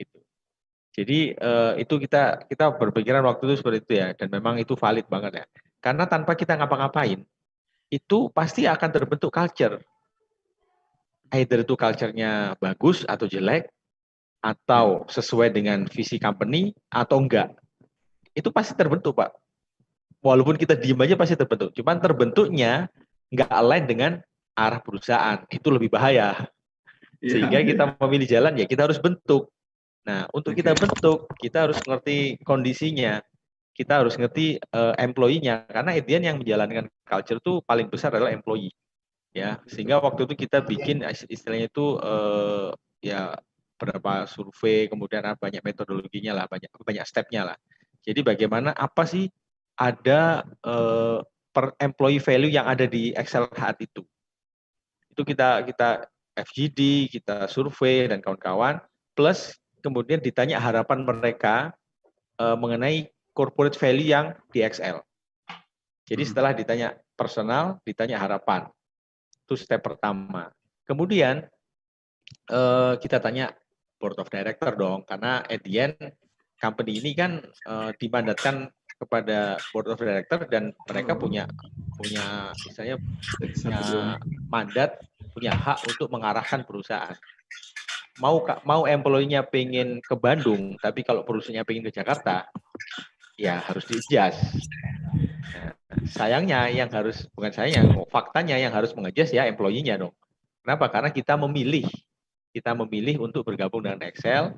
Itu. Jadi uh, itu kita kita berpikiran waktu itu seperti itu ya dan memang itu valid banget ya. Karena tanpa kita ngapa-ngapain itu pasti akan terbentuk culture. Either itu culture-nya bagus atau jelek atau sesuai dengan visi company atau enggak. Itu pasti terbentuk, Pak. walaupun kita diem aja pasti terbentuk. Cuman terbentuknya nggak align dengan arah perusahaan. Itu lebih bahaya. Iya. Sehingga kita memilih jalan ya kita harus bentuk. Nah, untuk kita bentuk, kita harus ngerti kondisinya. Kita harus ngerti uh, employee-nya karena Edian yang menjalankan culture itu paling besar adalah employee. Ya, sehingga waktu itu kita bikin istilahnya itu uh, ya berapa survei, kemudian banyak metodologinya lah, banyak banyak stepnya lah. Jadi bagaimana apa sih ada uh, per employee value yang ada di Excel Hut itu? Itu kita kita FGD, kita survei dan kawan-kawan, plus kemudian ditanya harapan mereka uh, mengenai corporate value yang di Excel. Jadi hmm. setelah ditanya personal, ditanya harapan. Itu step pertama. Kemudian uh, kita tanya board of director dong, karena at the end company ini kan uh, dimandatkan kepada board of director dan mereka punya punya misalnya punya mandat, punya hak untuk mengarahkan perusahaan. Mau mau employee-nya pengen ke Bandung, tapi kalau perusahaannya pengen ke Jakarta, ya harus diadjust. Nah, sayangnya yang harus bukan saya yang faktanya yang harus mengadjust ya employee-nya dong. Kenapa? Karena kita memilih kita memilih untuk bergabung dengan Excel,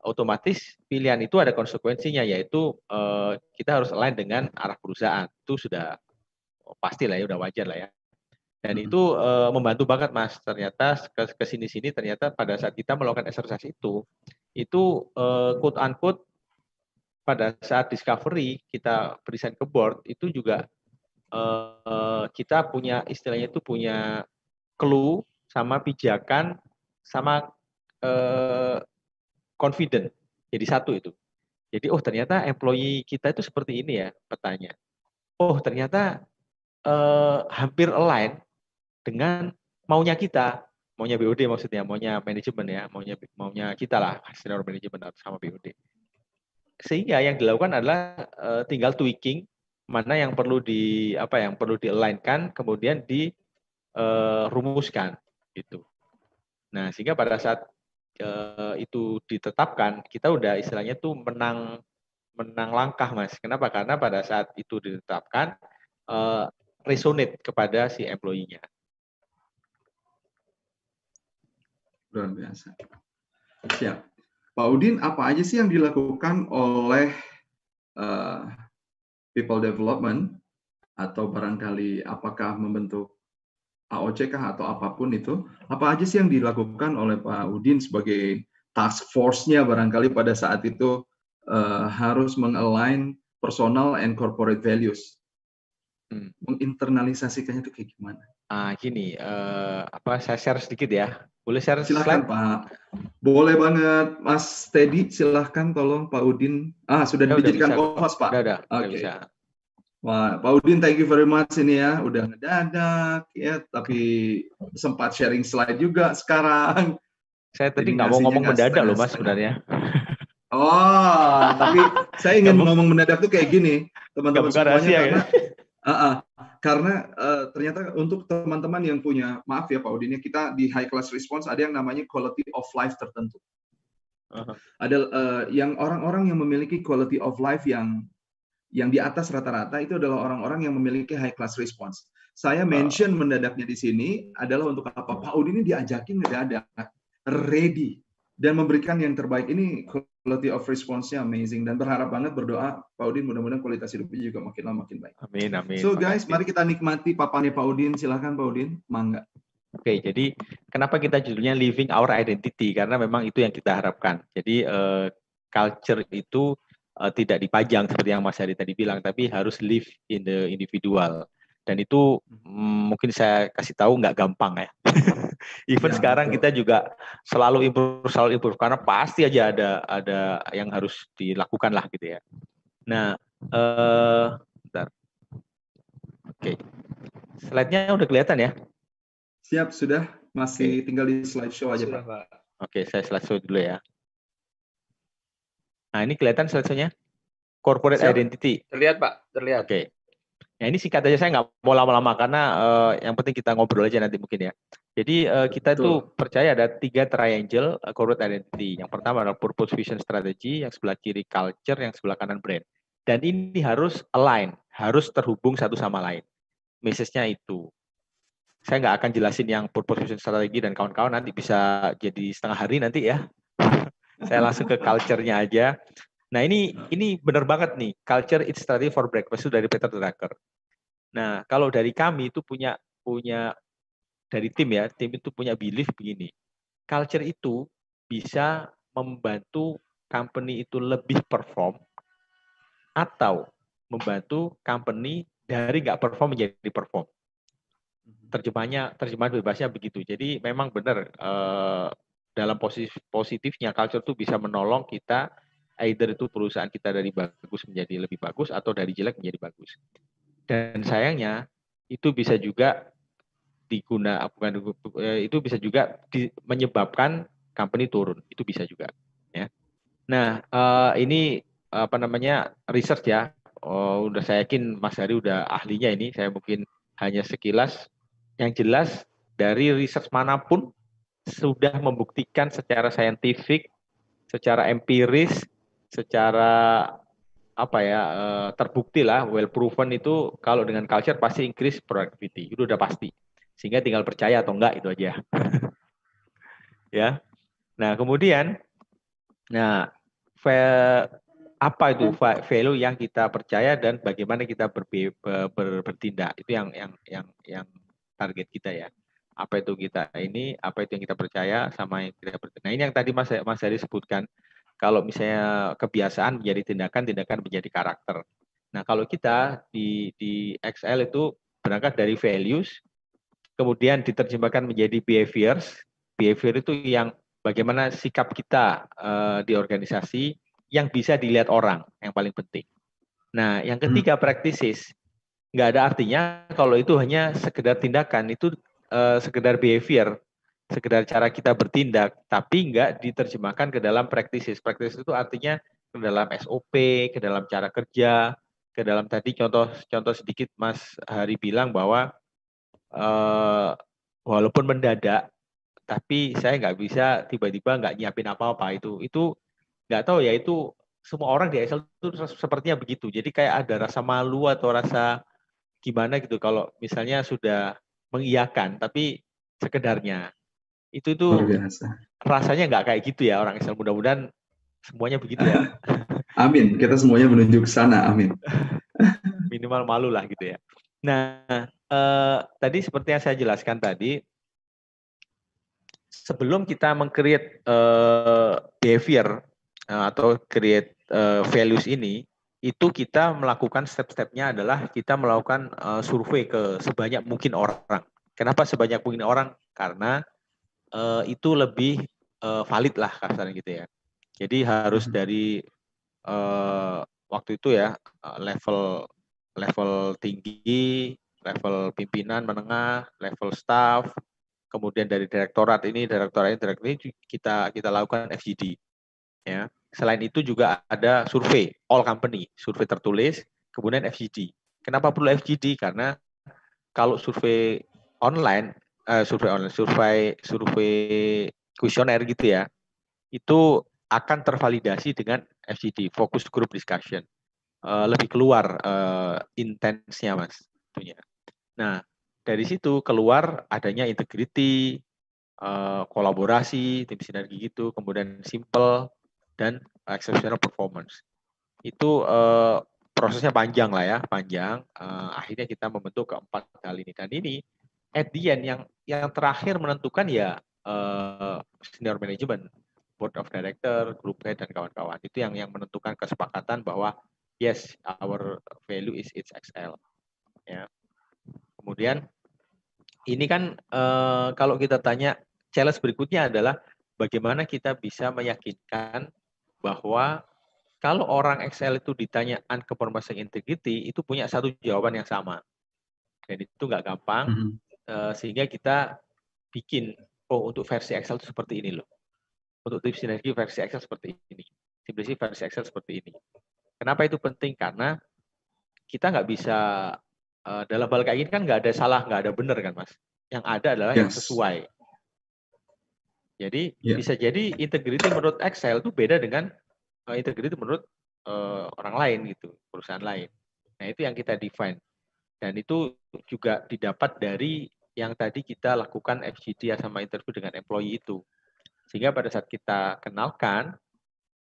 otomatis pilihan itu ada konsekuensinya yaitu uh, kita harus align dengan arah perusahaan. Itu sudah oh, pasti lah ya, udah wajar lah ya. Dan hmm. itu uh, membantu banget mas. Ternyata ke sini-sini ternyata pada saat kita melakukan exercise itu, itu uh, quote unquote pada saat discovery kita present ke board itu juga uh, kita punya istilahnya itu punya clue sama pijakan sama uh, confident. Jadi satu itu. Jadi oh ternyata employee kita itu seperti ini ya petanya. Oh ternyata uh, hampir align dengan maunya kita, maunya BOD maksudnya, maunya manajemen ya, maunya maunya kita lah senior manajemen sama BOD. Sehingga yang dilakukan adalah uh, tinggal tweaking mana yang perlu di apa yang perlu di align-kan kemudian dirumuskan uh, gitu. Nah, sehingga pada saat uh, itu ditetapkan, kita udah istilahnya tuh menang menang langkah, Mas. Kenapa? Karena pada saat itu ditetapkan uh, resonate kepada si employee-nya. Luar biasa. Siap. Pak Udin, apa aja sih yang dilakukan oleh uh, people development atau barangkali apakah membentuk AOC kah atau apa pun itu, apa aja sih yang dilakukan oleh Pak Udin sebagai task force-nya barangkali pada saat itu uh, harus mengalign personal and corporate values. Hmm. Menginternalisasikannya itu kayak gimana? Ah, gini, uh, apa saya share sedikit ya. Boleh share Silahkan slide? Pak. Boleh banget, Mas Teddy. Silahkan tolong Pak Udin. Ah, sudah ya, dijadikan co-host Pak. Udah, udah, okay. bisa. Wah, Pak Udin, thank you very much ini ya, udah ngedadak ya, tapi sempat sharing slide juga sekarang. Saya tadi nggak mau ngomong mendadak loh mas sebenarnya. Oh, tapi saya ingin ngomong mendadak tuh kayak gini, teman-teman semuanya rahasia, karena, ya? uh, uh, karena uh, ternyata untuk teman-teman yang punya, maaf ya Pak Udin, ya, kita di high class response ada yang namanya quality of life tertentu. Uh -huh. Ada uh, yang orang-orang yang memiliki quality of life yang yang di atas rata-rata itu adalah orang-orang yang memiliki high class response. Saya mention mendadaknya di sini adalah untuk apa? Pak Udin ini diajakin mendadak, ready dan memberikan yang terbaik. Ini quality of response-nya amazing dan berharap banget berdoa Pak Udin mudah-mudahan kualitas hidupnya juga makin lama makin baik. Amin amin. So guys, mari kita nikmati papannya Pak Udin. Silahkan Pak Udin, mangga. Oke, jadi kenapa kita judulnya Living Our Identity? Karena memang itu yang kita harapkan. Jadi uh, culture itu uh, tidak dipajang seperti yang Mas Hadi tadi bilang, tapi harus live in the individual. Dan itu mm, mungkin saya kasih tahu nggak gampang ya. [laughs] Even ya, sekarang betul. kita juga selalu improve, selalu improve karena pasti aja ada ada yang harus dilakukan lah gitu ya. Nah, uh, bentar. Oke, okay. slide-nya udah kelihatan ya? Siap, sudah. Masih okay. tinggal di slide show aja, Pak. Oke, okay, saya slide show dulu ya. Nah, ini kelihatan slide-nya? Corporate Siap. identity. Terlihat, Pak. Terlihat. Oke. Okay. Nah, ini singkat aja saya nggak mau lama-lama karena uh, yang penting kita ngobrol aja nanti mungkin ya. Jadi uh, kita itu percaya ada tiga triangle uh, corporate identity. Yang pertama adalah purpose, vision, strategy. Yang sebelah kiri culture, yang sebelah kanan brand. Dan ini harus align, harus terhubung satu sama lain. Message-nya itu. Saya nggak akan jelasin yang purpose strategi dan kawan-kawan nanti bisa jadi setengah hari nanti ya. Saya langsung ke culture-nya aja. Nah ini ini benar banget nih culture it's strategy for breakfast itu dari Peter Drucker. Nah kalau dari kami itu punya punya dari tim ya tim itu punya belief begini. Culture itu bisa membantu company itu lebih perform atau membantu company dari nggak perform menjadi perform. Terjemahnya terjemahan bebasnya begitu. Jadi memang benar eh, dalam posisi positifnya culture itu bisa menolong kita either itu perusahaan kita dari bagus menjadi lebih bagus atau dari jelek menjadi bagus. Dan sayangnya itu bisa juga diguna bukan eh, itu bisa juga di, menyebabkan company turun. Itu bisa juga ya. Nah, uh, ini apa namanya research ya. Oh, udah saya yakin Mas Hari udah ahlinya ini. Saya mungkin hanya sekilas. Yang jelas dari research mana pun sudah membuktikan secara saintifik, secara empiris, secara apa ya eh, terbukti lah well proven itu kalau dengan culture pasti increase productivity. Itu udah pasti. Sehingga tinggal percaya atau enggak itu aja. [laughs] Ya. Nah kemudian nah apa itu value yang kita percaya dan bagaimana kita ber, ber, bertindak? Itu yang yang yang yang target kita ya apa itu kita ini apa itu yang kita percaya sama yang kita percaya nah ini yang tadi mas mas Heri sebutkan kalau misalnya kebiasaan menjadi tindakan tindakan menjadi karakter nah kalau kita di di XL itu berangkat dari values kemudian diterjemahkan menjadi behaviors behavior itu yang bagaimana sikap kita uh, di organisasi yang bisa dilihat orang yang paling penting. Nah, yang hmm. ketiga hmm. practices nggak ada artinya kalau itu hanya sekedar tindakan itu uh, sekedar behavior, sekedar cara kita bertindak, tapi nggak diterjemahkan ke dalam practices. Practices itu artinya ke dalam SOP, ke dalam cara kerja, ke dalam tadi contoh contoh sedikit Mas Hari bilang bahwa uh, walaupun mendadak, tapi saya nggak bisa tiba-tiba nggak nyiapin apa-apa itu itu nggak tahu ya itu semua orang di Excel itu sepertinya begitu. Jadi kayak ada rasa malu atau rasa gimana gitu kalau misalnya sudah mengiyakan tapi sekedarnya itu itu rasanya nggak kayak gitu ya orang Excel mudah-mudahan semuanya begitu ya. [laughs] Amin. Kita semuanya menuju ke sana. Amin. [laughs] Minimal malu lah gitu ya. Nah, eh, tadi seperti yang saya jelaskan tadi, sebelum kita mengcreate eh, behavior Eh, atau create uh, values ini itu kita melakukan step-stepnya adalah kita melakukan uh, survei ke sebanyak mungkin orang. Kenapa sebanyak mungkin orang? Karena uh, itu lebih uh, valid lah kasarnya gitu ya. Jadi harus hmm. dari uh, waktu itu ya level level tinggi, level pimpinan menengah, level staff, kemudian dari direktorat ini, direktorat ini, direktorat ini kita kita lakukan FGD. Ya. Selain itu juga ada survei all company, survei tertulis, kemudian FGD. Kenapa perlu FGD? Karena kalau survei online, uh, survei online, survei survei kuesioner gitu ya, itu akan tervalidasi dengan FGD, focus group discussion. Uh, lebih keluar uh, intensnya mas, tentunya. Nah dari situ keluar adanya integrity, uh, kolaborasi, tim sinergi gitu, kemudian simple, dan exceptional performance. Itu uh, prosesnya panjang lah ya, panjang. Uh, akhirnya kita membentuk keempat kali ini dan ini at the end yang yang terakhir menentukan ya uh, senior management, board of director, group head dan kawan-kawan. Itu yang yang menentukan kesepakatan bahwa yes, our value is its XL. Ya. Kemudian ini kan uh, kalau kita tanya challenge berikutnya adalah bagaimana kita bisa meyakinkan bahwa kalau orang Excel itu ditanya unconfirmation integrity itu punya satu jawaban yang sama. Dan itu nggak gampang mm -hmm. uh, sehingga kita bikin oh untuk versi Excel itu seperti ini loh. Untuk tips sinergi versi Excel seperti ini. Simplicity versi Excel seperti ini. Kenapa itu penting? Karena kita nggak bisa uh, dalam hal kayak gini kan nggak ada salah nggak ada benar kan mas? Yang ada adalah yes. yang sesuai jadi yeah. bisa jadi integrity menurut Excel itu beda dengan uh, integrity menurut uh, orang lain gitu, perusahaan lain. Nah, itu yang kita define. Dan itu juga didapat dari yang tadi kita lakukan FGD sama interview dengan employee itu. Sehingga pada saat kita kenalkan,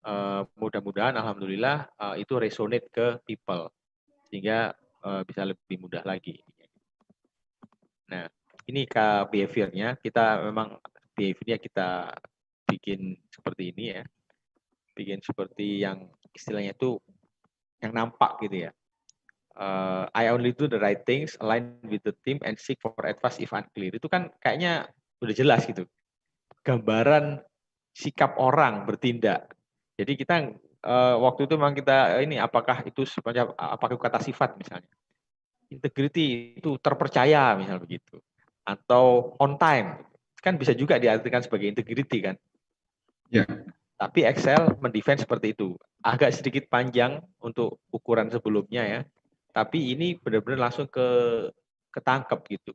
uh, mudah-mudahan alhamdulillah uh, itu resonate ke people. Sehingga uh, bisa lebih mudah lagi. Nah, ini ke behaviornya. Kita memang behaviornya kita bikin seperti ini ya. Bikin seperti yang istilahnya itu yang nampak gitu ya uh, I only do the right things, align with the team, and seek for advice if unclear. Itu kan kayaknya udah jelas gitu. Gambaran sikap orang bertindak. Jadi kita uh, waktu itu memang kita ini apakah itu sebenarnya apakah kata sifat misalnya. Integrity itu terpercaya misalnya begitu. Atau on time. Kan bisa juga diartikan sebagai integrity kan. Ya. Tapi Excel mendefine seperti itu. Agak sedikit panjang untuk ukuran sebelumnya ya tapi ini benar-benar langsung ke ketangkep gitu.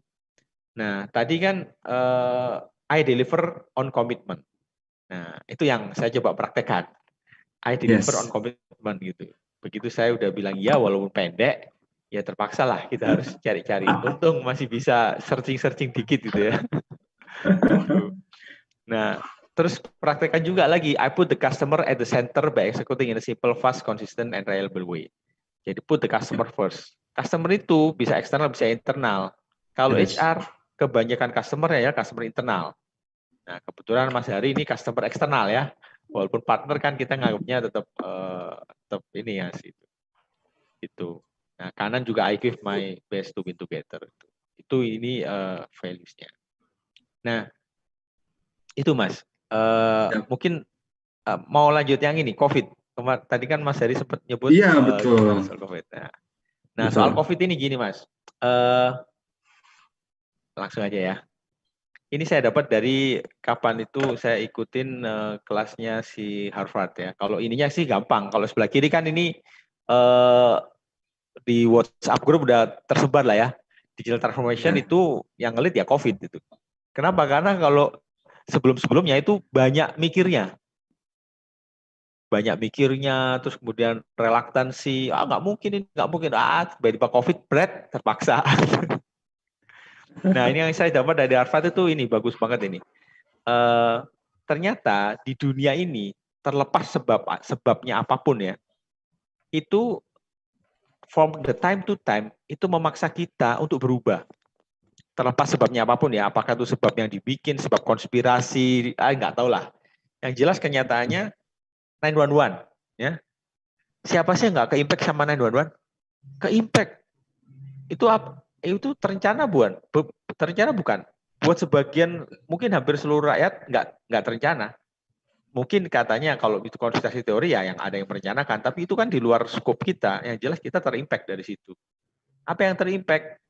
Nah, tadi kan uh, I deliver on commitment. Nah, itu yang saya coba praktekkan. I deliver yes. on commitment gitu. Begitu saya udah bilang ya walaupun pendek, ya terpaksa lah kita harus cari-cari. [laughs] Untung masih bisa searching-searching dikit gitu ya. Nah, terus praktekkan juga lagi I put the customer at the center by executing in a simple, fast, consistent, and reliable way. Jadi put the customer first. Customer itu bisa eksternal, bisa internal. Kalau yes. HR, kebanyakan customer ya customer internal. Nah, kebetulan Mas Hari ini customer eksternal ya. Walaupun partner kan kita nganggapnya tetap uh, tetap ini ya sih. Itu. Nah, kanan juga I give my best to win together. Itu ini uh, values-nya. Nah, itu Mas. Uh, ya. Mungkin uh, mau lanjut yang ini COVID Kemar tadi kan Mas Heri sempat nyebut iya, uh, betul. soal COVID. Nah, nah soal COVID ini gini Mas, uh, langsung aja ya. Ini saya dapat dari kapan itu saya ikutin uh, kelasnya si Harvard ya. Kalau ininya sih gampang. Kalau sebelah kiri kan ini uh, di WhatsApp group udah tersebar lah ya. Digital transformation ya. itu yang ngelit ya COVID itu. Kenapa? Karena kalau sebelum-sebelumnya itu banyak mikirnya banyak mikirnya, terus kemudian relaktansi, ah nggak mungkin ini, nggak mungkin, ah tiba-tiba COVID, berat, terpaksa. nah ini yang saya dapat dari Harvard itu ini bagus banget ini. Uh, ternyata di dunia ini terlepas sebab sebabnya apa pun ya, itu from the time to time itu memaksa kita untuk berubah. Terlepas sebabnya apa pun ya, apakah itu sebab yang dibikin, sebab konspirasi, ah nggak tahu lah. Yang jelas kenyataannya 911 ya. Siapa sih nggak ke impact sama 911? Ke impact. Itu apa? Itu terencana bukan? Terencana bukan? Buat sebagian mungkin hampir seluruh rakyat nggak nggak terencana. Mungkin katanya kalau itu konsultasi teori ya yang ada yang merencanakan, tapi itu kan di luar skop kita. Yang jelas kita terimpact dari situ. Apa yang terimpact?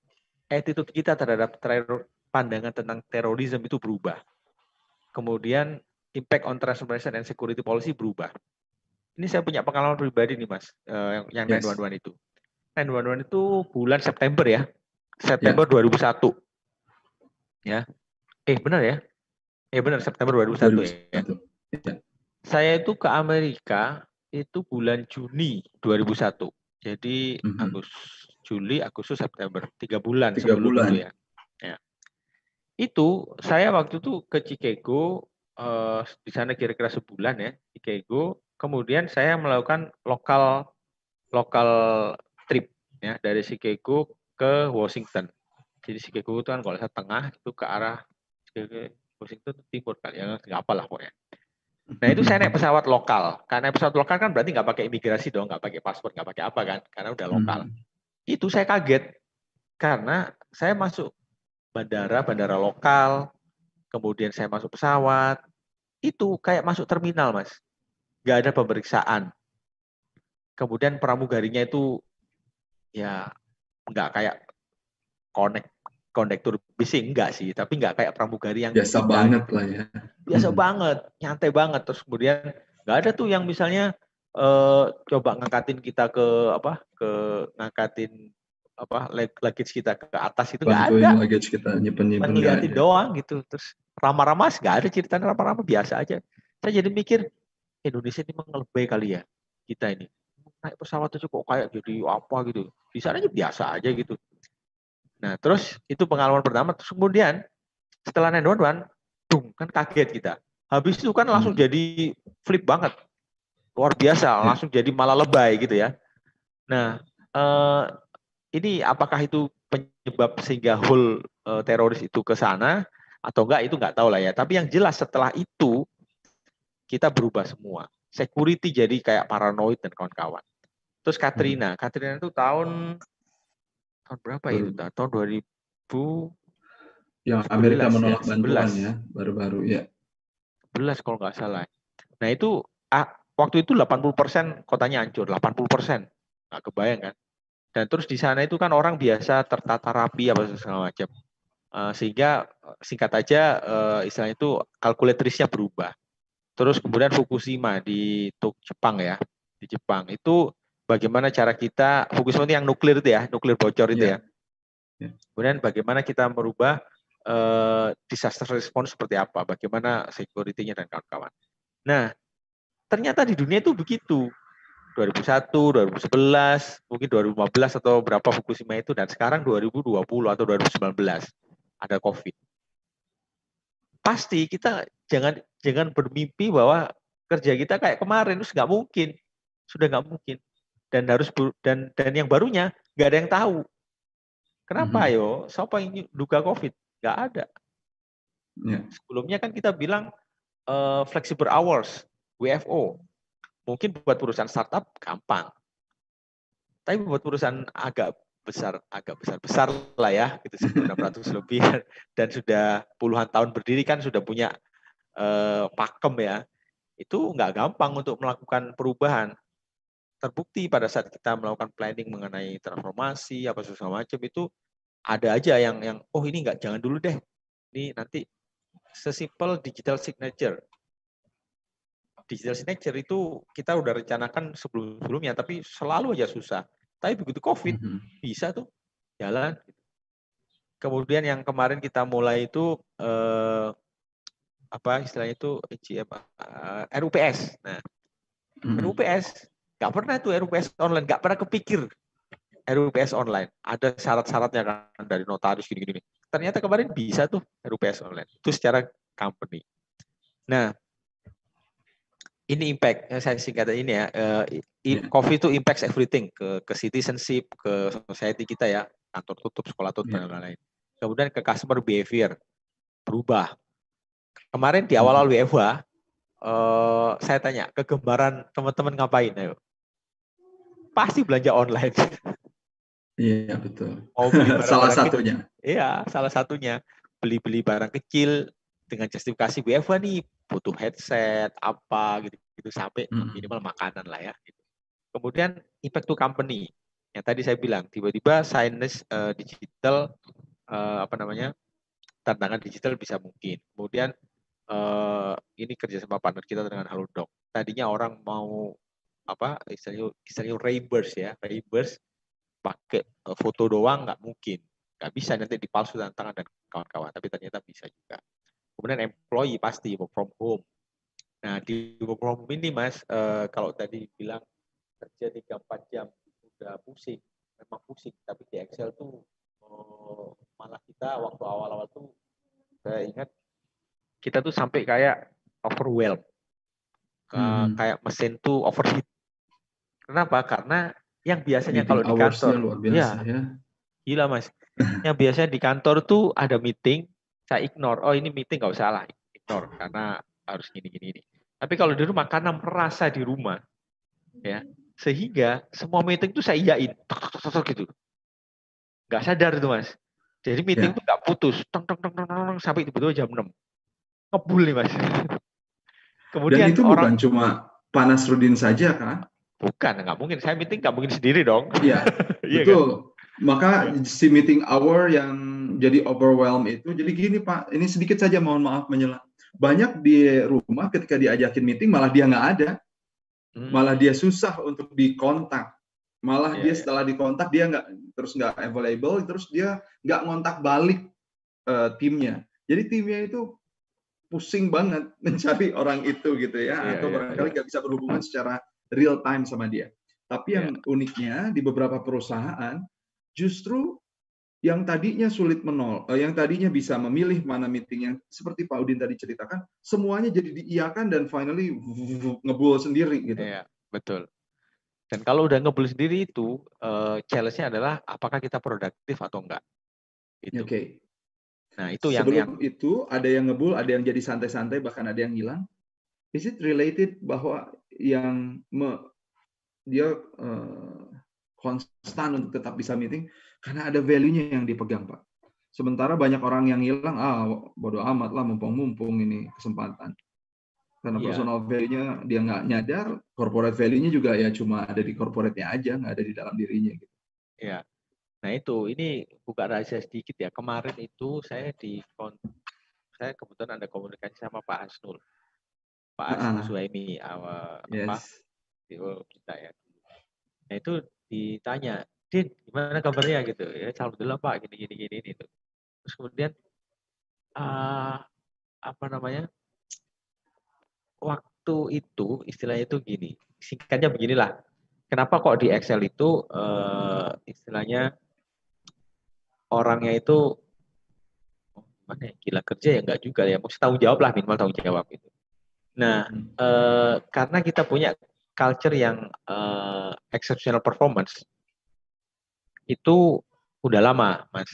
Attitude kita terhadap teror, pandangan tentang terorisme itu berubah. Kemudian impact on transformation and security policy berubah. Ini saya punya pengalaman pribadi nih Mas, uh, yang yes. 911 itu. 911 itu bulan September ya. September yeah. 2001. Ya. Eh benar ya? Eh benar September 2001, 2001. ya. ya. Saya itu ke Amerika itu bulan Juni 2001. Jadi mm -hmm. Agustus, Juli, Agustus, September, tiga bulan tiga bulan. itu ya. ya. Itu saya waktu itu ke Chicago uh, di sana kira-kira sebulan ya Kego. Kemudian saya melakukan lokal lokal trip ya dari Chicago ke Washington. Jadi Chicago itu kan kalau saya tengah itu ke arah Washington timur kali ya nggak apa lah pokoknya. Nah itu saya naik pesawat lokal. Karena pesawat lokal kan berarti nggak pakai imigrasi dong, nggak pakai paspor, nggak pakai apa kan, karena udah lokal. Hmm. Itu saya kaget karena saya masuk bandara, bandara lokal, kemudian saya masuk pesawat, itu kayak masuk terminal, Mas. Nggak ada pemeriksaan. Kemudian pramugarinya itu ya nggak kayak connect kondektur bis enggak sih, tapi nggak kayak pramugari yang biasa kita, banget lah ya. Biasa hmm. banget, nyantai banget. Terus kemudian nggak ada tuh yang misalnya eh, coba ngangkatin kita ke apa ke ngangkatin apa luggage kita ke atas itu nggak ada. luggage kita nyimpen nyimpen ngeliatin doang gitu. Terus ramah-ramah nggak ada ceritanya ramah-ramah biasa aja. Saya jadi mikir Indonesia ini memang lebih kali ya kita ini. naik pesawat itu kok kayak jadi apa gitu. Di sana aja biasa aja gitu. Nah, terus itu pengalaman pertama. Terus kemudian setelah 911, dung, kan kaget kita. Habis itu kan langsung hmm. jadi flip banget. Luar biasa, [laughs] langsung jadi malah lebay gitu ya. Nah, eh, ini apakah itu penyebab sehingga whole eh, teroris itu ke sana atau enggak itu enggak tahu lah ya. Tapi yang jelas setelah itu kita berubah semua. Security jadi kayak paranoid dan kawan-kawan. Terus Katrina, hmm. Katrina itu tahun tahun berapa ya itu? Tahun 2000 yang Amerika menolak ya, bantuan ya, baru-baru ya. 11 kalau nggak salah. Nah itu ah, waktu itu 80% kotanya hancur, 80%. Nggak kebayang kan? Dan terus di sana itu kan orang biasa tertata rapi apa segala macam. Uh, sehingga singkat aja uh, istilahnya itu kalkulatrisnya berubah. Terus kemudian Fukushima di Jepang ya, di Jepang itu bagaimana cara kita fokus itu yang nuklir itu ya, nuklir bocor itu yeah. ya. Yeah. Kemudian bagaimana kita merubah uh, disaster response seperti apa, bagaimana security-nya dan kawan-kawan. Nah, ternyata di dunia itu begitu. 2001, 2011, mungkin 2015 atau berapa Fukushima itu dan sekarang 2020 atau 2019 ada COVID. Pasti kita jangan jangan bermimpi bahwa kerja kita kayak kemarin itu nggak mungkin, sudah nggak mungkin dan harus dan dan yang barunya nggak ada yang tahu. Kenapa mm -hmm. yo? Siapa yang duga COVID? Nggak ada. Yeah. Sebelumnya kan kita bilang uh, flexible hours, WFO. Mungkin buat perusahaan startup gampang. Tapi buat perusahaan agak besar, agak besar-besar lah ya, gitu 600 lebih [laughs] dan sudah puluhan tahun berdiri kan sudah punya uh, pakem ya. Itu nggak gampang untuk melakukan perubahan terbukti pada saat kita melakukan planning mengenai transformasi apa segala macam itu ada aja yang yang oh ini enggak jangan dulu deh ini nanti sesimpel digital signature digital signature itu kita udah rencanakan sebelum sebelumnya tapi selalu aja susah tapi begitu covid mm -hmm. bisa tuh jalan kemudian yang kemarin kita mulai itu eh, apa istilahnya itu eh, RUPS nah mm -hmm. RUPS Gak pernah tuh RUPS online, gak pernah kepikir RUPS online. Ada syarat-syaratnya kan dari notaris gini-gini. Ternyata kemarin bisa tuh RUPS online. Itu secara company. Nah, ini impact saya singkat ini ya. Uh, COVID itu impacts everything ke ke citizenship, ke society kita ya. Kantor tutup, sekolah tutup yeah. dan lain-lain. Kemudian ke customer behavior berubah. Kemarin di awal-awal WFH, uh, eh, saya tanya kegembaran teman-teman ngapain ayo pasti belanja online. Iya betul. Mau [laughs] beli barang salah barang satunya. Kecil, iya, salah satunya beli-beli barang kecil dengan justifikasi WFH nih butuh headset apa gitu gitu sampai hmm. minimal makanan lah ya. Gitu. Kemudian impact to company yang tadi saya bilang tiba-tiba science uh, digital uh, apa namanya tantangan digital bisa mungkin. Kemudian uh, ini kerjasama partner kita dengan Halodoc. Tadinya orang mau apa istilahnya istilahnya reimburse ya reimburse pakai foto doang nggak mungkin nggak bisa nanti dipalsu tangan dan kawan-kawan tapi ternyata bisa juga kemudian employee pasti work from home nah di work from home ini mas uh, kalau tadi bilang kerja tiga empat jam udah pusing memang pusing tapi di Excel tuh uh, malah kita waktu awal-awal tuh saya ingat kita tuh sampai kayak overwhelmed hmm. kayak mesin tuh overheat Kenapa? Karena yang biasanya meeting kalau di kantor, luar biasa, ya, ya, gila mas. yang biasanya di kantor tuh ada meeting, saya ignore. Oh ini meeting nggak usah lah, ignore karena harus gini gini ini. Tapi kalau di rumah karena merasa di rumah, ya sehingga semua meeting tuh saya iyain, gitu. Nggak sadar tuh mas. Jadi meeting ya. tuh nggak putus, tong tong tong tong tong sampai tiba-tiba jam 6. Ngebul nih mas. [laughs] Kemudian Dan itu orang, bukan cuma Panas Rudin saja kan? Bukan, nggak mungkin. Saya meeting nggak mungkin sendiri dong. Iya, [laughs] iya kan? betul. Kan? Maka iya. si meeting hour yang jadi overwhelm itu, jadi gini Pak, ini sedikit saja mohon maaf menyela. Banyak di rumah ketika diajakin meeting malah dia nggak ada, hmm. malah dia susah untuk dikontak, malah yeah, dia iya. setelah dikontak dia nggak terus nggak available, terus dia nggak ngontak balik uh, timnya. Jadi timnya itu pusing banget [laughs] mencari orang itu gitu ya, yeah, atau yeah, barangkali nggak yeah. bisa berhubungan secara real time sama dia. Tapi yang yeah. uniknya di beberapa perusahaan justru yang tadinya sulit menol, uh, yang tadinya bisa memilih mana meeting yang seperti Pak Udin tadi ceritakan, semuanya jadi diiakan dan finally ngebul sendiri gitu. Iya, betul. Dan kalau udah ngebul sendiri itu, uh, challenge-nya adalah apakah kita produktif atau enggak. Oke. Okay. Nah, itu yang Sebelum yang itu ada yang ngebul, ada yang jadi santai-santai, bahkan ada yang hilang. Is it related bahwa yang me, dia uh, konstan untuk tetap bisa meeting karena ada value-nya yang dipegang, Pak. Sementara banyak orang yang hilang, ah bodoh amat lah, mumpung-mumpung ini kesempatan. Karena yeah. personal value-nya dia nggak nyadar, corporate value-nya juga ya cuma ada di corporate-nya aja, nggak ada di dalam dirinya. Gitu. Iya. Nah itu, ini buka rahasia sedikit ya. Kemarin itu saya di saya kebetulan ada komunikasi sama Pak Hasnul. Pak Hasnul uh, Suhaimi, awal yes. apa, kita ya. Nah itu ditanya, Din, gimana kabarnya gitu? Ya, alhamdulillah Pak, gini gini gini itu. Terus kemudian uh, apa namanya? Waktu itu istilahnya itu gini, singkatnya beginilah. Kenapa kok di Excel itu uh, istilahnya orangnya itu oh, mana ya, gila kerja ya enggak juga ya, mesti tanggung jawab lah minimal tanggung jawab itu. Nah, uh, karena kita punya culture yang uh, exceptional performance, itu udah lama, Mas.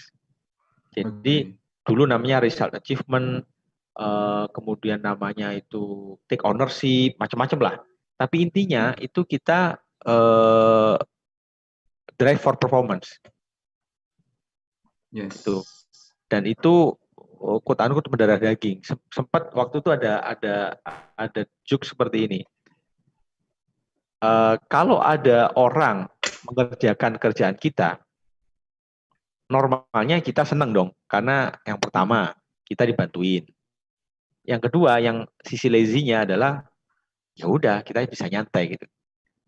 Jadi okay. dulu namanya result achievement, uh, kemudian namanya itu take ownership, macam-macam lah. Tapi intinya itu kita uh, drive for performance. Yes. Itu. Dan itu quote unquote mendarah daging. Sempat waktu itu ada ada ada juk seperti ini. Uh, kalau ada orang mengerjakan kerjaan kita, normalnya kita senang dong karena yang pertama kita dibantuin. Yang kedua yang sisi lazy-nya adalah ya udah kita bisa nyantai gitu.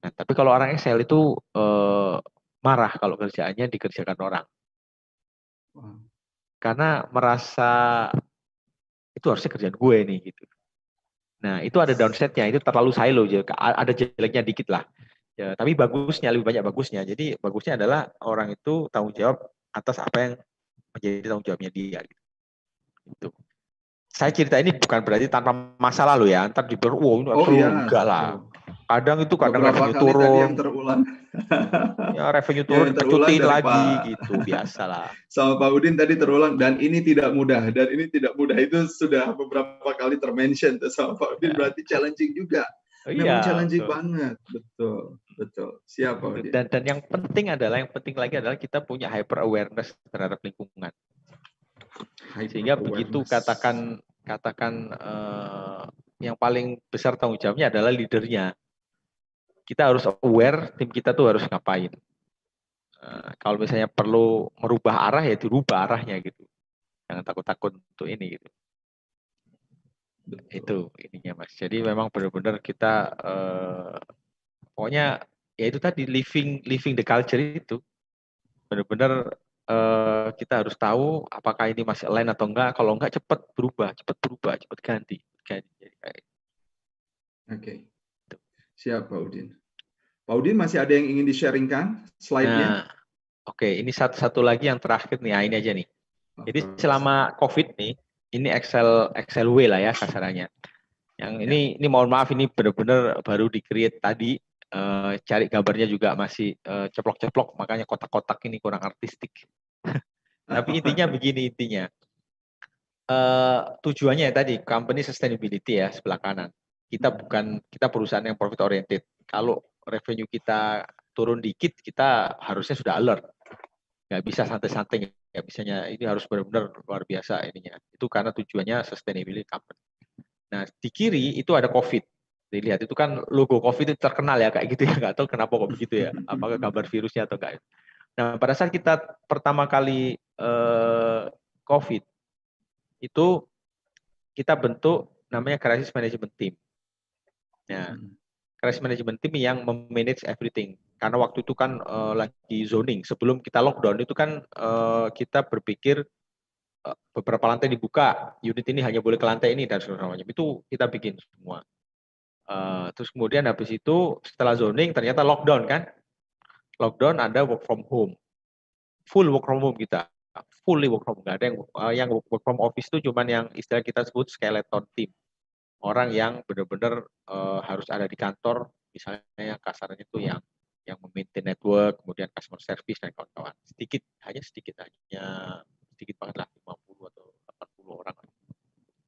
Nah, tapi kalau orang Excel itu eh, marah kalau kerjaannya dikerjakan orang. Karena merasa itu harusnya kerjaan gue nih gitu. Nah, itu ada downside-nya, itu terlalu silo, ada jeleknya dikit lah. Ya, tapi bagusnya lebih banyak bagusnya. Jadi bagusnya adalah orang itu tanggung jawab atas apa yang menjadi tanggung jawabnya dia. Gitu. Saya cerita ini bukan berarti tanpa masa lalu ya. Ntar dibilang, wow ini oh, iya. enggak lah. Kadang itu kadang Beberapa revenue turun. yang terulang. [laughs] ya revenue turun, ya, cuti lagi Pak. gitu, biasalah. [laughs] Sama Pak Udin tadi terulang dan ini tidak mudah dan ini tidak mudah itu sudah beberapa kali termention sama Pak Udin ya. berarti challenging juga. Oh, Memang iya, challenging betul. banget, betul, betul. Siapa? Dan dan yang penting adalah yang penting lagi adalah kita punya hyper awareness terhadap lingkungan. Hyper Sehingga awareness. begitu katakan katakan uh, yang paling besar tanggung jawabnya adalah leadernya. Kita harus aware tim kita tuh harus ngapain. Uh, kalau misalnya perlu merubah arah ya dirubah arahnya gitu. Jangan takut-takut untuk ini gitu. Betul. Itu ininya Mas. Jadi memang benar-benar kita uh, pokoknya ya itu tadi living living the culture itu benar-benar uh, kita harus tahu apakah ini masih lain atau enggak. Kalau enggak cepat berubah, cepat berubah, cepat ganti, ganti. Gitu. Oke. Okay. Siap Pak Udin. Pak Udin masih ada yang ingin di-sharingkan slide-nya? Nah, Oke, okay. ini satu-satu lagi yang terakhir nih, nah, ini aja nih. Jadi selama COVID nih, ini Excel Excel W lah ya kasarannya. Yang ini ini mohon maaf ini benar-benar baru di-create tadi uh, cari gambarnya juga masih uh, ceplok-ceplok makanya kotak-kotak ini kurang artistik. [laughs] Tapi intinya begini intinya. Uh, tujuannya ya tadi company sustainability ya sebelah kanan. Kita bukan kita perusahaan yang profit oriented. Kalau revenue kita turun dikit kita harusnya sudah alert nggak bisa santai-santai nggak bisanya ini harus benar-benar luar biasa ininya itu karena tujuannya sustainability company nah di kiri itu ada covid dilihat itu kan logo covid itu terkenal ya kayak gitu ya nggak tahu kenapa kok begitu ya apakah kabar virusnya atau enggak nah pada saat kita pertama kali eh, covid itu kita bentuk namanya crisis management team hmm crisis management team yang memanage everything. Karena waktu itu kan uh, lagi zoning. Sebelum kita lockdown itu kan uh, kita berpikir uh, beberapa lantai dibuka, unit ini hanya boleh ke lantai ini dan sebagainya. Itu kita bikin semua. Uh, terus kemudian habis itu setelah zoning ternyata lockdown kan. Lockdown ada work from home. Full work from home kita. Fully work from home. Gak ada yang uh, yang work from office itu cuman yang istilah kita sebut skeleton team. Orang yang benar-benar uh, harus ada di kantor, misalnya yang kasarnya itu yang yang memaintain network, kemudian customer service dan kawan-kawan. Sedikit, hanya sedikit hanya sedikit banget lah 50 atau 80 orang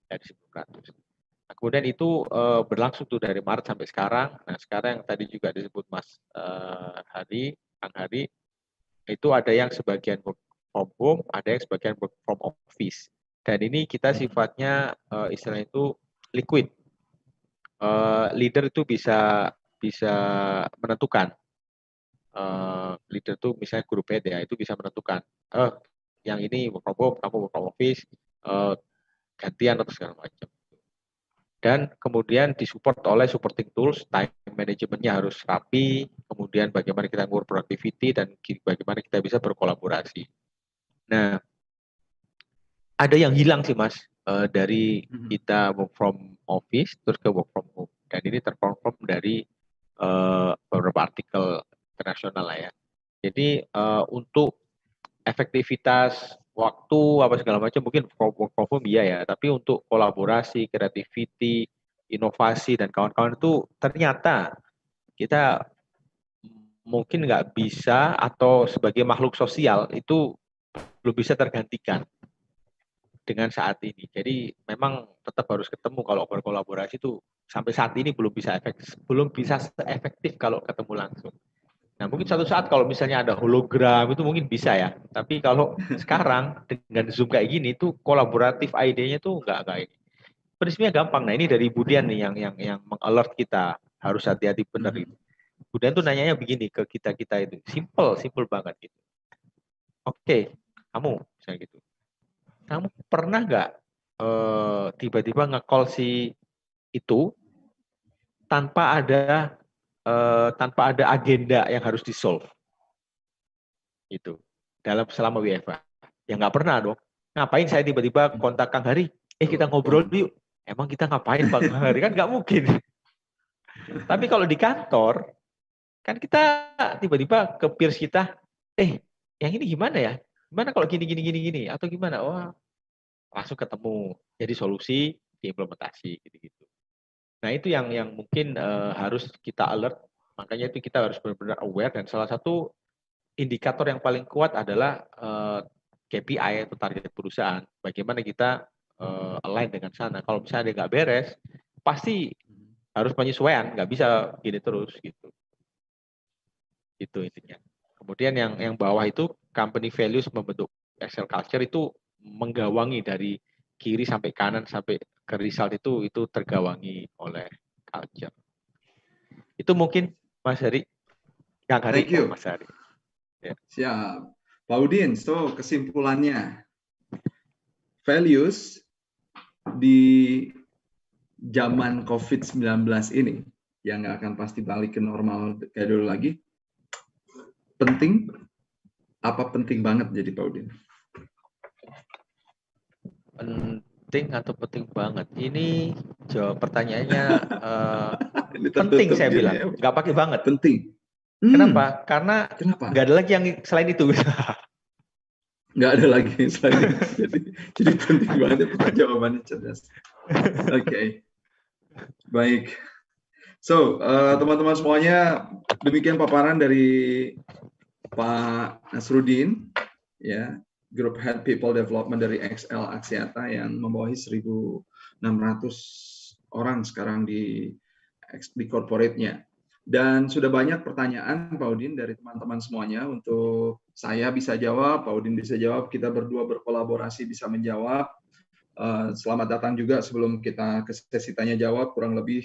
dari 1.100. Kemudian itu uh, berlangsung tuh dari Maret sampai sekarang. Nah, sekarang yang tadi juga disebut Mas uh, Hari, Kang Hari, itu ada yang sebagian work from home, ada yang sebagian work from office. Dan ini kita sifatnya uh, istilah itu liquid. Uh, leader itu bisa bisa menentukan. Uh, leader itu misalnya grup head ya, itu bisa menentukan. Uh, yang ini work from home, kamu work from office, uh, gantian atau segala macam dan kemudian disupport oleh supporting tools, time manajemennya harus rapi, kemudian bagaimana kita mengukur productivity dan bagaimana kita bisa berkolaborasi. Nah, ada yang hilang sih mas uh, dari mm-hmm. kita work from office terus ke work from home dan ini terkonfirm dari uh, beberapa artikel internasional lah ya. Jadi uh, untuk efektivitas waktu apa segala macam mungkin work from iya ya tapi untuk kolaborasi creativity inovasi dan kawan-kawan itu ternyata kita mungkin nggak bisa atau sebagai makhluk sosial itu belum bisa tergantikan dengan saat ini. Jadi memang tetap harus ketemu kalau berkolaborasi itu sampai saat ini belum bisa efektif, belum bisa efektif kalau ketemu langsung. Nah mungkin satu saat kalau misalnya ada hologram itu mungkin bisa ya. Tapi kalau [laughs] sekarang dengan Zoom kayak gini tuh kolaboratif idenya tuh nggak kayak ini. Prinsipnya gampang. Nah ini dari Budian nih yang yang yang mengalert kita harus hati-hati benar itu. Budian tuh nanyanya begini ke kita kita itu, simple, simple banget gitu. Oke, kamu misalnya gitu. Kamu pernah nggak uh, tiba-tiba nge-call si itu tanpa ada uh, tanpa ada agenda yang harus di-solve. Itu. Dalam selama WFA. Ya nggak pernah dong. Ngapain saya tiba-tiba kontak Kang Hari? Eh kita ngobrol yuk. Emang kita ngapain Bang Hari? Kan nggak mungkin. [laughs] Tapi kalau di kantor, kan kita tiba-tiba ke peers kita, eh yang ini gimana ya? Gimana kalau gini, gini, gini, gini? Atau gimana? Wah, langsung ketemu. Jadi solusi, diimplementasi gitu-gitu. Nah, itu yang yang mungkin uh, harus kita alert. Makanya itu kita harus benar-benar aware dan salah satu indikator yang paling kuat adalah uh, eh, KPI atau target perusahaan. Bagaimana kita uh, align dengan sana. Kalau misalnya ada nggak beres, pasti harus penyesuaian, nggak bisa gini terus gitu. Itu intinya. Kemudian yang yang bawah itu company values membentuk Excel culture itu menggawangi dari kiri sampai kanan sampai ke result itu itu tergawangi oleh culture. Itu mungkin Mas Hari. Kang Hari, Thank you. Mas Hari. Ya. Siap. Pak Udin, so kesimpulannya values di zaman COVID-19 ini yang nggak akan pasti balik ke normal kayak dulu lagi, penting apa penting banget jadi Pak Udin? Penting atau penting banget? Ini jawab pertanyaannya uh, [laughs] Ini penting saya bilang, ya. nggak pakai banget. Penting. Hmm. Kenapa? Karena Kenapa? nggak ada lagi yang selain itu. [laughs] nggak ada lagi selain itu. [laughs] jadi, jadi penting banget jawabannya cerdas. Oke, okay. baik. So, uh, teman-teman semuanya, demikian paparan dari Pak Nasrudin. Ya, Group Head People Development dari XL Axiata yang membawahi 1.600 orang sekarang di di corporate-nya. Dan sudah banyak pertanyaan Pak Udin dari teman-teman semuanya untuk saya bisa jawab, Pak Udin bisa jawab, kita berdua berkolaborasi bisa menjawab. Eh, selamat datang juga sebelum kita ke sesi tanya jawab kurang lebih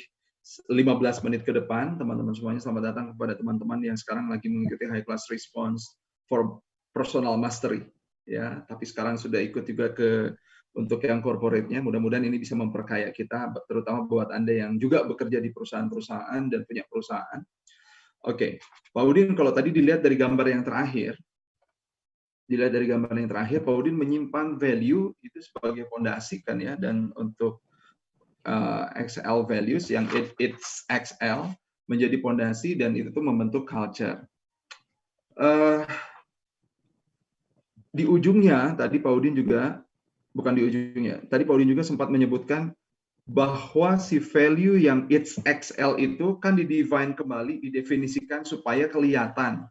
15 menit ke depan teman-teman semuanya selamat datang kepada teman-teman yang sekarang lagi mengikuti high class response for personal mastery ya tapi sekarang sudah ikut juga ke untuk yang corporate-nya mudah-mudahan ini bisa memperkaya kita terutama buat Anda yang juga bekerja di perusahaan-perusahaan dan punya perusahaan. Oke, Pak Udin kalau tadi dilihat dari gambar yang terakhir dilihat dari gambar yang terakhir Pak Udin menyimpan value itu sebagai fondasi kan ya dan untuk uh, XL values yang it, it's XL menjadi pondasi dan itu tuh membentuk culture. Uh, di ujungnya tadi Pak Udin juga bukan di ujungnya. Tadi Pak Udin juga sempat menyebutkan bahwa si value yang it's XL itu kan didefine kembali, didefinisikan supaya kelihatan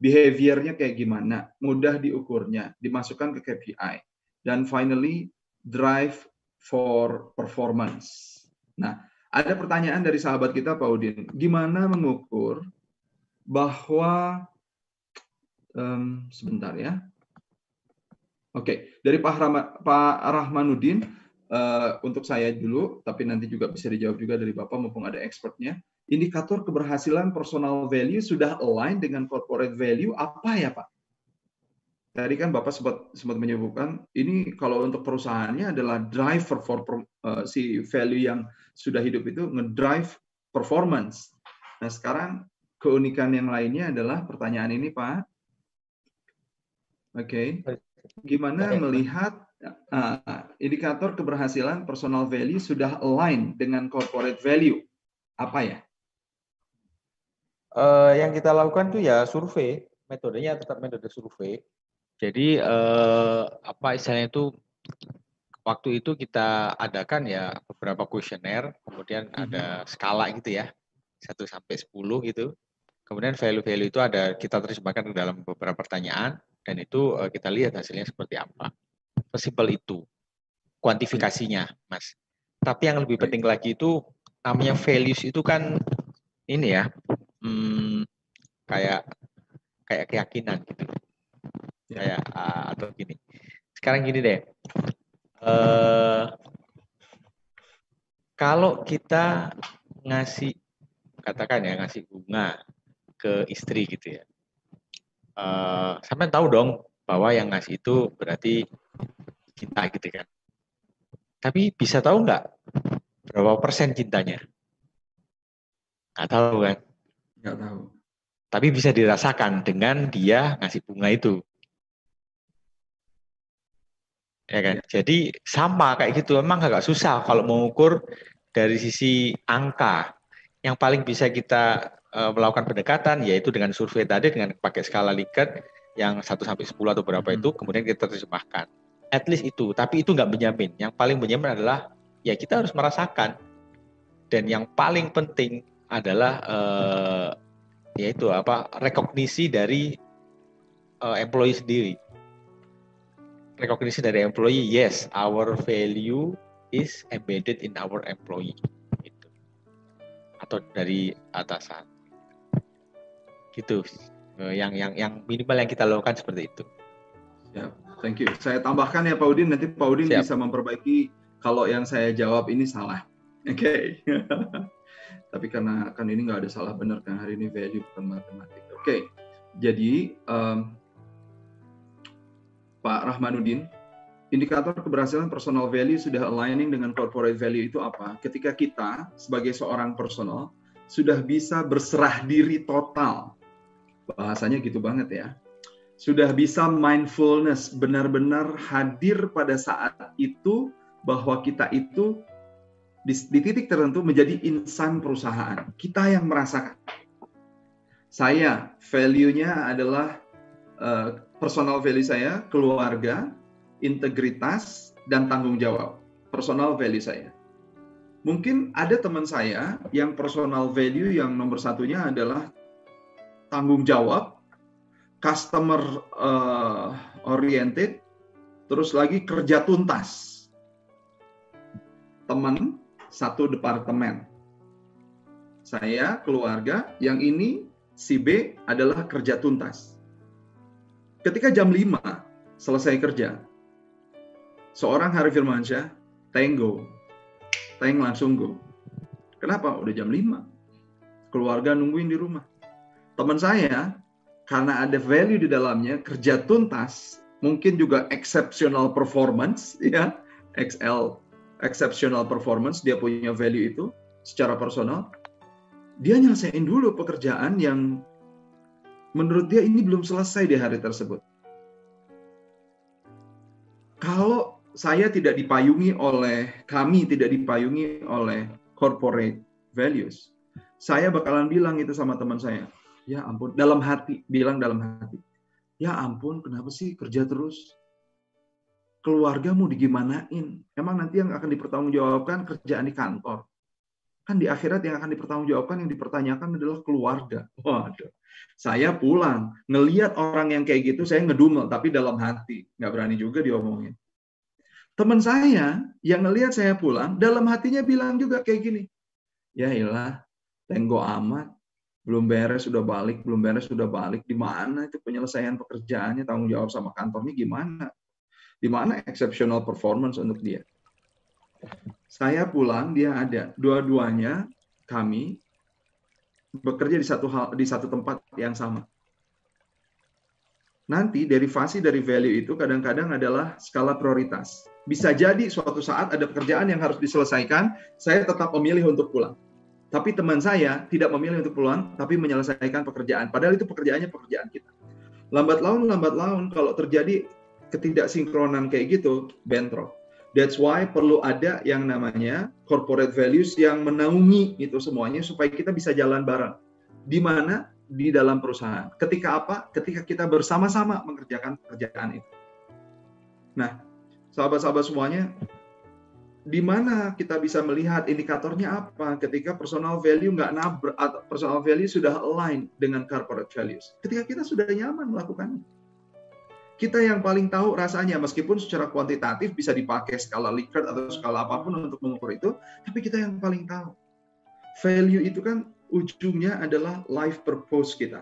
behaviornya kayak gimana, mudah diukurnya, dimasukkan ke KPI. Dan finally, drive for performance. Nah, ada pertanyaan dari sahabat kita Pak Udin, gimana mengukur bahwa um, sebentar ya. Oke, dari Pak, Rahma, Pak Rahmanuddin, uh, untuk saya dulu, tapi nanti juga bisa dijawab juga dari Bapak mumpung ada expertnya indikator keberhasilan personal value sudah align dengan corporate value apa ya Pak? Tadi kan Bapak sempat sempat menyebutkan ini kalau untuk perusahaannya adalah driver for uh, si value yang sudah hidup itu ngedrive performance. Nah sekarang keunikan yang lainnya adalah pertanyaan ini Pak. Oke, okay. Gimana okay. melihat uh, indikator keberhasilan personal value sudah align dengan corporate value? Apa ya? uh, yang kita lakukan tuh ya survei, metodenya tetap metode survei. Jadi uh, apa istilahnya itu waktu itu kita adakan ya beberapa kuesioner, kemudian mhm. ada skala gitu ya, 1 sampai 10 gitu. Kemudian value-value itu ada kita terjemahkan ke dalam beberapa pertanyaan dan itu uh, kita lihat hasilnya seperti apa. Sesimpel itu kuantifikasinya, Mas. Tapi yang lebih penting lagi itu namanya values itu kan ini ya, hmm, kayak kayak keyakinan gitu ya. kayak uh, atau gini sekarang gini deh uh, kalau kita ngasih katakan ya ngasih bunga ke istri gitu ya uh, sampai tahu dong bahwa yang ngasih itu berarti cinta gitu kan tapi bisa tahu nggak berapa persen cintanya nggak tahu kan Nggak tahu. Tapi bisa dirasakan dengan dia ngasih bunga itu. Ya kan? Ya. Jadi sama kayak gitu. Emang agak susah kalau mengukur dari sisi angka. Yang paling bisa kita uh, melakukan pendekatan yaitu dengan survei tadi dengan pakai skala Likert yang 1 sampai 10 atau berapa hmm. itu kemudian kita terjemahkan. At least itu, tapi itu nggak menjamin. Yang paling menjamin adalah ya kita harus merasakan. Dan yang paling penting adalah uh, yaitu apa rekognisi dari uh, employee sendiri. Rekognisi dari employee, yes, our value is embedded in our employee. Gitu. Atau dari atasan. Gitu. Uh, yang yang yang minimal yang kita lakukan seperti itu. Ya, thank you. Saya tambahkan ya Pak Udin, nanti Pak Udin Siap. bisa memperbaiki kalau yang saya jawab ini salah. [laughs] Oke. Okay. [laughs] tapi karena kan ini nggak ada salah benar kan hari ini value bukan matematik. Oke, okay. jadi um, Pak Rahmanuddin, indikator keberhasilan personal value sudah aligning dengan corporate value itu apa? Ketika kita sebagai seorang personal sudah bisa berserah diri total, bahasanya gitu banget ya, sudah bisa mindfulness benar-benar hadir pada saat itu bahwa kita itu di, di titik tertentu menjadi insan perusahaan. Kita yang merasakan. Saya value-nya adalah uh, personal value saya, keluarga, integritas, dan tanggung jawab. Personal value saya. Mungkin ada teman saya yang personal value yang nomor satunya adalah tanggung jawab, customer uh, oriented, terus lagi kerja tuntas. Teman satu departemen. Saya, keluarga, yang ini si B adalah kerja tuntas. Ketika jam 5 selesai kerja, seorang Hari Firmansyah, tango, teng langsung go. Kenapa? Udah jam 5. Keluarga nungguin di rumah. Teman saya, karena ada value di dalamnya, kerja tuntas, mungkin juga exceptional performance, [laughs] ya, XL exceptional performance, dia punya value itu secara personal, dia nyelesain dulu pekerjaan yang menurut dia ini belum selesai di hari tersebut. Kalau saya tidak dipayungi oleh kami tidak dipayungi oleh corporate values, saya bakalan bilang itu sama teman saya. Ya ampun, dalam hati, bilang dalam hati. Ya ampun, kenapa sih kerja terus? Keluargamu digimanain? Emang nanti yang akan dipertanggungjawabkan kerjaan di kantor. Kan di akhirat yang akan dipertanggungjawabkan, yang dipertanyakan adalah keluarga. Waduh. Saya pulang, ngeliat orang yang kayak gitu, saya ngedumel, tapi dalam hati. Nggak berani juga diomongin. Teman saya yang ngelihat saya pulang, dalam hatinya bilang juga kayak gini. Ya ilah, tenggo amat, belum beres sudah balik, belum beres sudah balik. Di mana itu penyelesaian pekerjaannya, tanggung jawab sama kantornya gimana? Di mana exceptional performance untuk dia? Saya pulang, dia ada. Dua-duanya kami bekerja di satu hal di satu tempat yang sama. Nanti derivasi dari value itu kadang-kadang adalah skala prioritas. Bisa jadi suatu saat ada pekerjaan yang harus diselesaikan, saya tetap memilih untuk pulang. Tapi teman saya tidak memilih untuk pulang, tapi menyelesaikan pekerjaan. Padahal itu pekerjaannya pekerjaan kita. Lambat laun, lambat laun, kalau terjadi ketidaksinkronan kayak gitu, bentrok. That's why perlu ada yang namanya corporate values yang menaungi itu semuanya supaya kita bisa jalan bareng. Di mana di dalam perusahaan. Ketika apa? Ketika kita bersama-sama mengerjakan pekerjaan itu. Nah, sahabat-sahabat semuanya, di mana kita bisa melihat indikatornya apa ketika personal value nggak nabrak atau personal value sudah align dengan corporate values. Ketika kita sudah nyaman melakukannya. Kita yang paling tahu rasanya, meskipun secara kuantitatif bisa dipakai skala Likert atau skala apa pun untuk mengukur itu, tapi kita yang paling tahu. Value itu kan ujungnya adalah life purpose kita.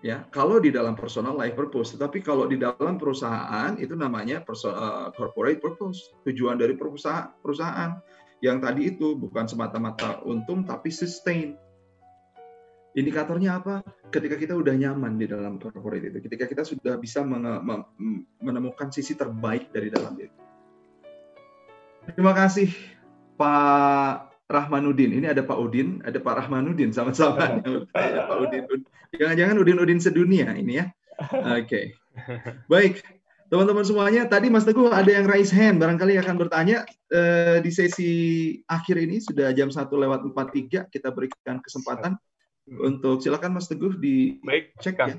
Ya, kalau di dalam personal life purpose, tetapi kalau di dalam perusahaan itu namanya uh, corporate purpose, tujuan dari perusahaan perusahaan yang tadi itu bukan semata-mata untung tapi sustain. Indikatornya apa? Ketika kita udah nyaman di dalam corporate itu, ketika kita sudah bisa menemukan sisi terbaik dari dalam diri. Terima kasih Pak Rahmanuddin. Ini ada Pak Udin, ada Pak Rahmanuddin sama-sama. [laughs] ya, Pak Udin. Jangan-jangan Udin-Udin sedunia ini ya. Oke. Okay. Baik, teman-teman semuanya. Tadi Mas Teguh ada yang raise hand, barangkali akan bertanya uh, di sesi akhir ini sudah jam 1 lewat 43 kita berikan kesempatan untuk silakan Mas Teguh di Baik, cek ya.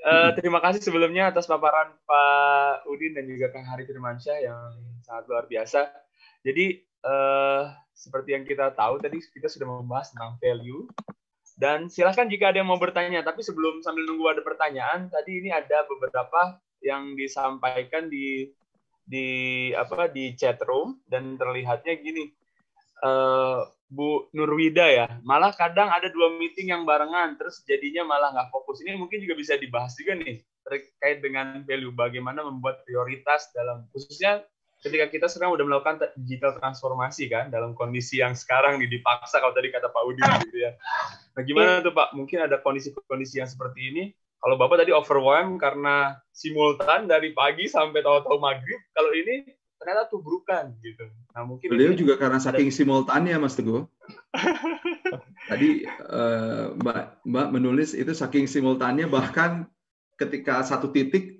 Uh, terima kasih sebelumnya atas paparan Pak Udin dan juga Kang Hari Firmansyah yang sangat luar biasa. Jadi uh, seperti yang kita tahu tadi kita sudah membahas tentang value. Dan silahkan jika ada yang mau bertanya tapi sebelum sambil nunggu ada pertanyaan tadi ini ada beberapa yang disampaikan di di apa di chat room dan terlihatnya gini. Uh, Bu Nurwida ya malah kadang ada dua meeting yang barengan terus jadinya malah nggak fokus. Ini mungkin juga bisa dibahas juga nih terkait dengan value bagaimana membuat prioritas dalam khususnya ketika kita sedang udah melakukan digital transformasi kan dalam kondisi yang sekarang nih dipaksa kalau tadi kata Pak Udi gitu ya. Nah gimana iya. tuh Pak? Mungkin ada kondisi-kondisi yang seperti ini. Kalau Bapak tadi overwhelmed karena simultan dari pagi sampai tahu-tahu maghrib. Kalau ini ternyata tubrukan gitu. Nah mungkin beliau juga karena saking simultannya Mas Teguh. [laughs] tadi uh, Mbak Mbak menulis itu saking simultannya bahkan ketika satu titik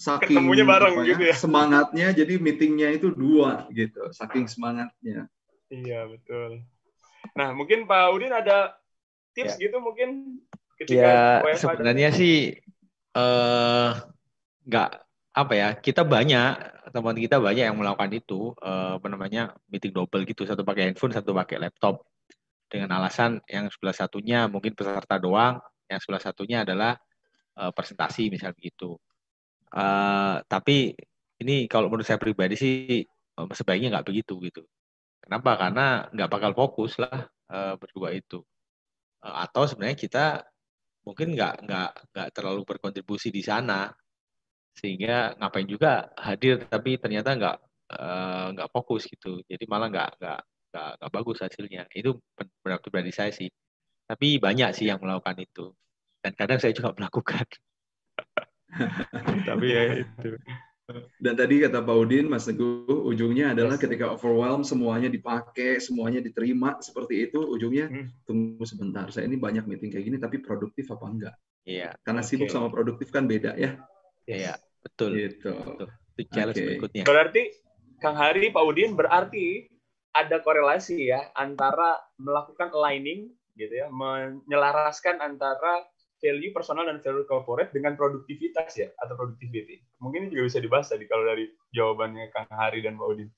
saking ketemunya bareng ya, gitu ya. Semangatnya jadi meetingnya itu dua gitu, saking semangatnya. Iya, betul. Nah, mungkin Pak Udin ada tips ya. gitu mungkin ketika ya, sebenarnya sih eh nggak apa ya, kita banyak teman kita banyak yang melakukan itu eh, apa namanya meeting double gitu, satu pakai handphone, satu pakai laptop dengan alasan yang sebelah satunya mungkin peserta doang, yang sebelah satunya adalah eh, presentasi misalnya begitu Uh, tapi ini kalau menurut saya pribadi sih eh, sebaiknya nggak begitu gitu. Kenapa? Karena nggak bakal fokus lah uh, berdua itu. Uh, atau sebenarnya kita mungkin nggak nggak nggak terlalu berkontribusi di sana sehingga ngapain juga hadir tapi ternyata nggak uh, fokus gitu. Jadi malah nggak nggak nggak nggak bagus hasilnya. Itu pendapat pribadi saya sih. Tapi banyak sih yang melakukan itu. Dan kadang saya juga [laughs] melakukan. [laughs] Tapi ya itu. Dan tadi kata Pak Udin, Mas Teguh, ujungnya adalah yes. ketika overwhelm semuanya dipakai, semuanya diterima seperti itu, ujungnya hmm. tunggu sebentar. Saya ini banyak meeting kayak gini, tapi produktif apa enggak? Iya. Karena okay. sibuk sama produktif kan beda ya. Iya, betul. Gitu. Betul. Itu challenge okay. berikutnya. Berarti Kang Hari, Pak Udin berarti ada korelasi ya antara melakukan aligning gitu ya, menyelaraskan antara value personal dan value corporate dengan produktivitas ya atau productivity. Mungkin ini juga bisa dibahas tadi kalau dari jawabannya Kang Hari dan Pak Udin.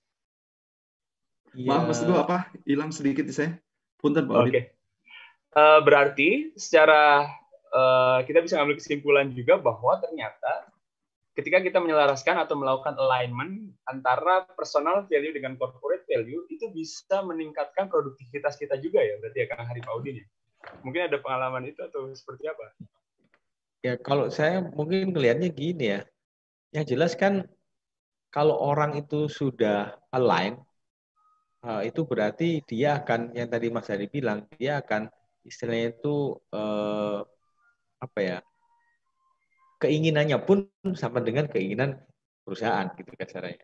Ya. Maaf Mas Teguh apa? Hilang sedikit saya. Punten Pak Udin. Oke. Okay. Uh, berarti secara uh, kita bisa ambil kesimpulan juga bahwa ternyata ketika kita menyelaraskan atau melakukan alignment antara personal value dengan corporate value itu bisa meningkatkan produktivitas kita juga ya berarti ya Kang Hari Pak Udin ya. Mungkin ada pengalaman itu atau seperti apa? Ya kalau saya mungkin melihatnya gini ya. Yang jelas kan kalau orang itu sudah align, itu berarti dia akan yang tadi Mas Hari bilang dia akan istilahnya itu eh, apa ya keinginannya pun sama dengan keinginan perusahaan gitu kan caranya.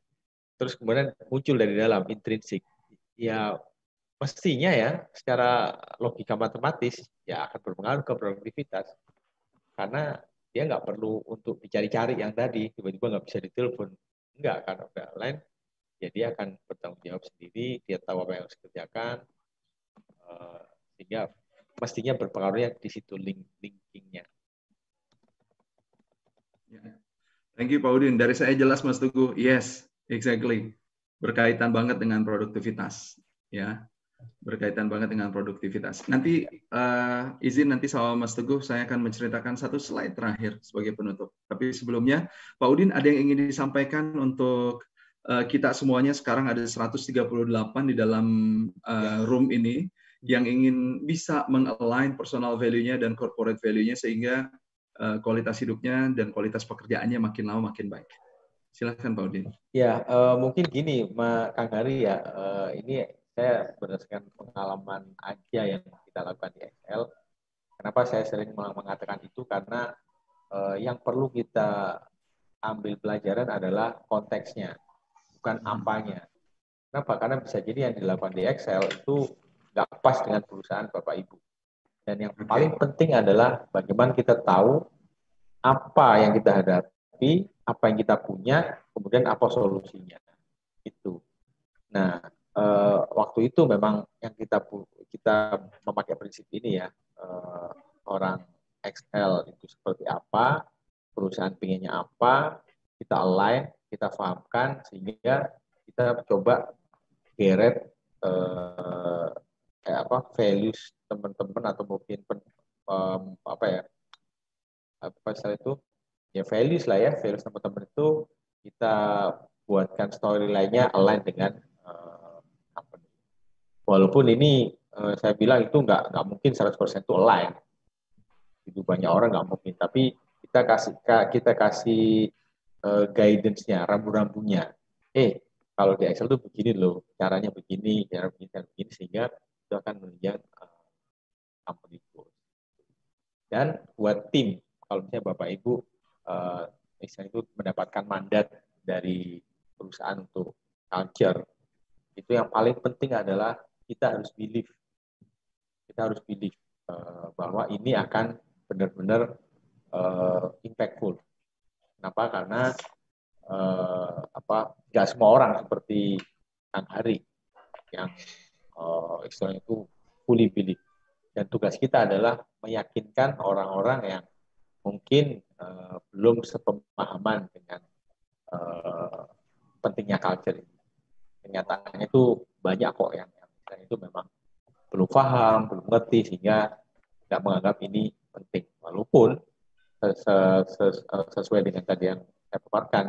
Terus kemudian muncul dari dalam intrinsik. Ya mestinya ya secara logika matematis ya akan berpengaruh ke produktivitas karena dia nggak perlu untuk dicari-cari yang tadi tiba-tiba nggak bisa ditelepon nggak akan udah lain ya dia akan bertanggung jawab sendiri dia tahu apa yang harus dikerjakan uh, sehingga mestinya berpengaruhnya di situ link linkingnya. Ya. Thank you Pak Udin. Dari saya jelas Mas Tugu. Yes, exactly. Berkaitan banget dengan produktivitas. Ya, berkaitan banget dengan produktivitas. Nanti uh, izin nanti sama Mas Teguh saya akan menceritakan satu slide terakhir sebagai penutup. Tapi sebelumnya Pak Udin ada yang ingin disampaikan untuk uh, kita semuanya sekarang ada 138 di dalam uh, room ini yang ingin bisa mengalign personal value-nya dan corporate value-nya sehingga uh, kualitas hidupnya dan kualitas pekerjaannya makin lama makin baik. Silahkan Pak Udin. Ya, uh, mungkin gini, Kang Hari ya, uh, ini saya berdasarkan pengalaman aja yang kita lakukan di Excel. Kenapa saya sering mengatakan itu karena uh, yang perlu kita ambil pelajaran adalah konteksnya, bukan hmm. apanya. Kenapa? Karena bisa jadi yang dilakukan di Excel itu nggak pas dengan perusahaan Bapak Ibu. Dan yang paling penting adalah bagaimana kita tahu apa yang kita hadapi, apa yang kita punya, kemudian apa solusinya. Itu. Nah, uh, waktu itu memang yang kita kita memakai prinsip ini ya uh, orang XL itu seperti apa perusahaan pinginnya apa kita align kita fahamkan sehingga kita coba geret uh, kayak apa values teman-teman atau mungkin pen, um, apa ya apa istilah itu? Ya values lah ya values teman-teman itu kita buatkan story lainnya align dengan Walaupun ini uh, saya bilang itu nggak nggak mungkin 100% itu align. Itu banyak orang nggak mungkin. Tapi kita kasih kita kasih uh, guidance-nya, rambu-rambunya. Eh, kalau di Excel itu begini loh, caranya begini, cara begini, cara begini, sehingga itu akan menunjang uh, company goals. Dan buat tim, kalau misalnya Bapak Ibu uh, misalnya itu mendapatkan mandat dari perusahaan untuk culture, itu yang paling penting adalah kita harus believe kita harus believe uh, bahwa ini akan benar-benar uh, impactful. Kenapa? Karena uh, apa? Gak semua orang seperti Kang Hari yang uh, istilahnya itu fully believe. Dan tugas kita adalah meyakinkan orang-orang yang mungkin uh, belum sepemahaman dengan uh, pentingnya culture ini. Kenyataannya itu banyak kok yang itu memang belum paham, belum ngerti sehingga tidak menganggap ini penting. Walaupun sesuai dengan tadi yang saya paparkan,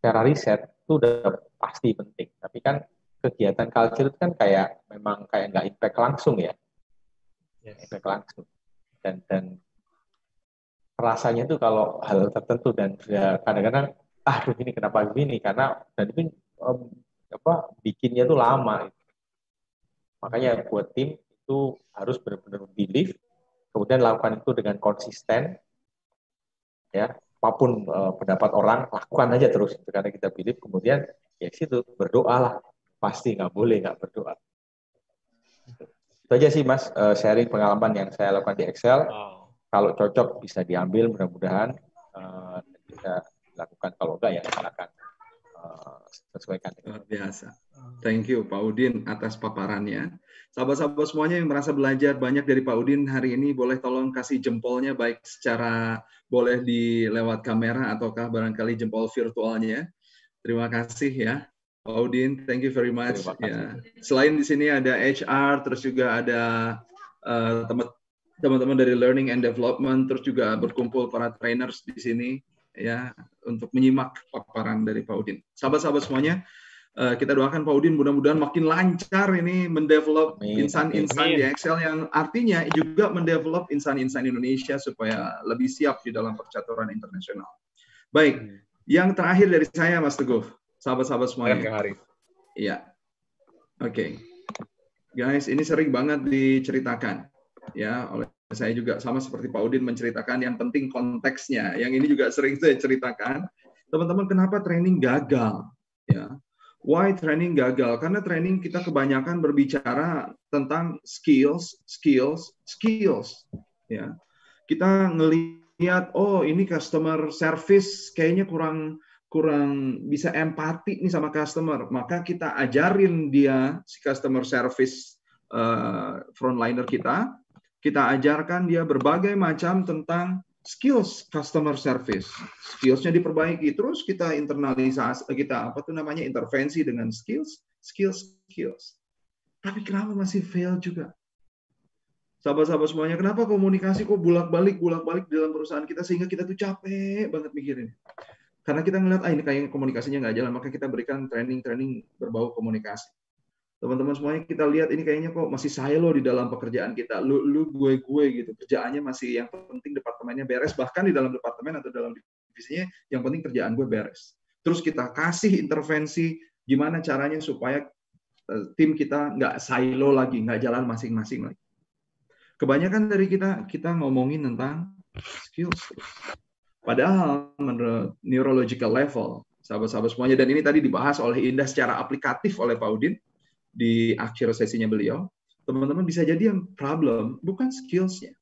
secara riset itu udah pasti penting. Tapi kan kegiatan culture itu kan kayak memang kayak nggak impact langsung ya, yes. impact langsung. Dan dan rasanya itu kalau hal tertentu dan kadang-kadang ah begini kenapa begini karena dan itu um, apa bikinnya itu lama Makanya buat tim itu harus benar-benar believe, kemudian lakukan itu dengan konsisten, ya apa pun uh, pendapat orang lakukan aja terus. Karena kita believe kemudian ya situ berdoa lah. Pasti nggak boleh nggak berdoa. Itu aja sih mas uh, sharing pengalaman yang saya lakukan di Excel. Wow. kalau cocok bisa diambil mudah-mudahan uh, bisa dilakukan kalau enggak ya silakan menyesuaikan. Luar biasa. Thank you Pak Udin atas paparannya. Sahabat-sahabat semuanya yang merasa belajar banyak dari Pak Udin hari ini boleh tolong kasih jempolnya baik secara boleh di lewat kamera ataukah barangkali jempol virtualnya. Terima kasih ya. Pak Udin, thank you very much. Ya. Selain di sini ada HR, terus juga ada uh, teman-teman dari learning and development, terus juga berkumpul para trainers di sini ya untuk menyimak paparan dari Pak Udin. Sahabat-sahabat semuanya, Uh, kita doakan Pak Udin mudah-mudahan makin lancar ini mendevelop insan-insan di Excel yang artinya juga mendevelop insan-insan Indonesia supaya lebih siap di dalam percaturan internasional. Baik, yang terakhir dari saya Mas Teguh, sahabat-sahabat semuanya. Iya. Oke. Okay. Guys, ini sering banget diceritakan ya oleh saya juga sama seperti Pak Udin menceritakan yang penting konteksnya. Yang ini juga sering saya ceritakan. Teman-teman, kenapa training gagal? Ya, Why training gagal? Karena training kita kebanyakan berbicara tentang skills, skills, skills. Ya, kita ngelihat, oh ini customer service kayaknya kurang kurang bisa empati nih sama customer, maka kita ajarin dia si customer service uh, frontliner kita, kita ajarkan dia berbagai macam tentang skills customer service. Skillsnya diperbaiki terus kita internalisasi kita apa tuh namanya intervensi dengan skills, skills, skills. Tapi kenapa masih fail juga? Sahabat-sahabat semuanya, kenapa komunikasi kok bulak-balik, bulak-balik dalam perusahaan kita sehingga kita tuh capek banget mikirin. Karena kita ngeliat, ah ini kayaknya komunikasinya nggak jalan, maka kita berikan training-training berbau komunikasi teman-teman semuanya kita lihat ini kayaknya kok masih silo di dalam pekerjaan kita. Lu lu gue gue gitu. Kerjaannya masih yang penting departemennya beres bahkan di dalam departemen atau dalam divisinya yang penting kerjaan gue beres. Terus kita kasih intervensi gimana caranya supaya eh, tim kita nggak silo lagi, nggak jalan masing-masing lagi. Kebanyakan dari kita kita ngomongin tentang skills. Padahal menurut neurological level, sahabat-sahabat semuanya, dan ini tadi dibahas oleh Indah secara aplikatif oleh Pak Udin, di akhir sesinya beliau, teman-teman bisa jadi yang problem bukan skillsnya.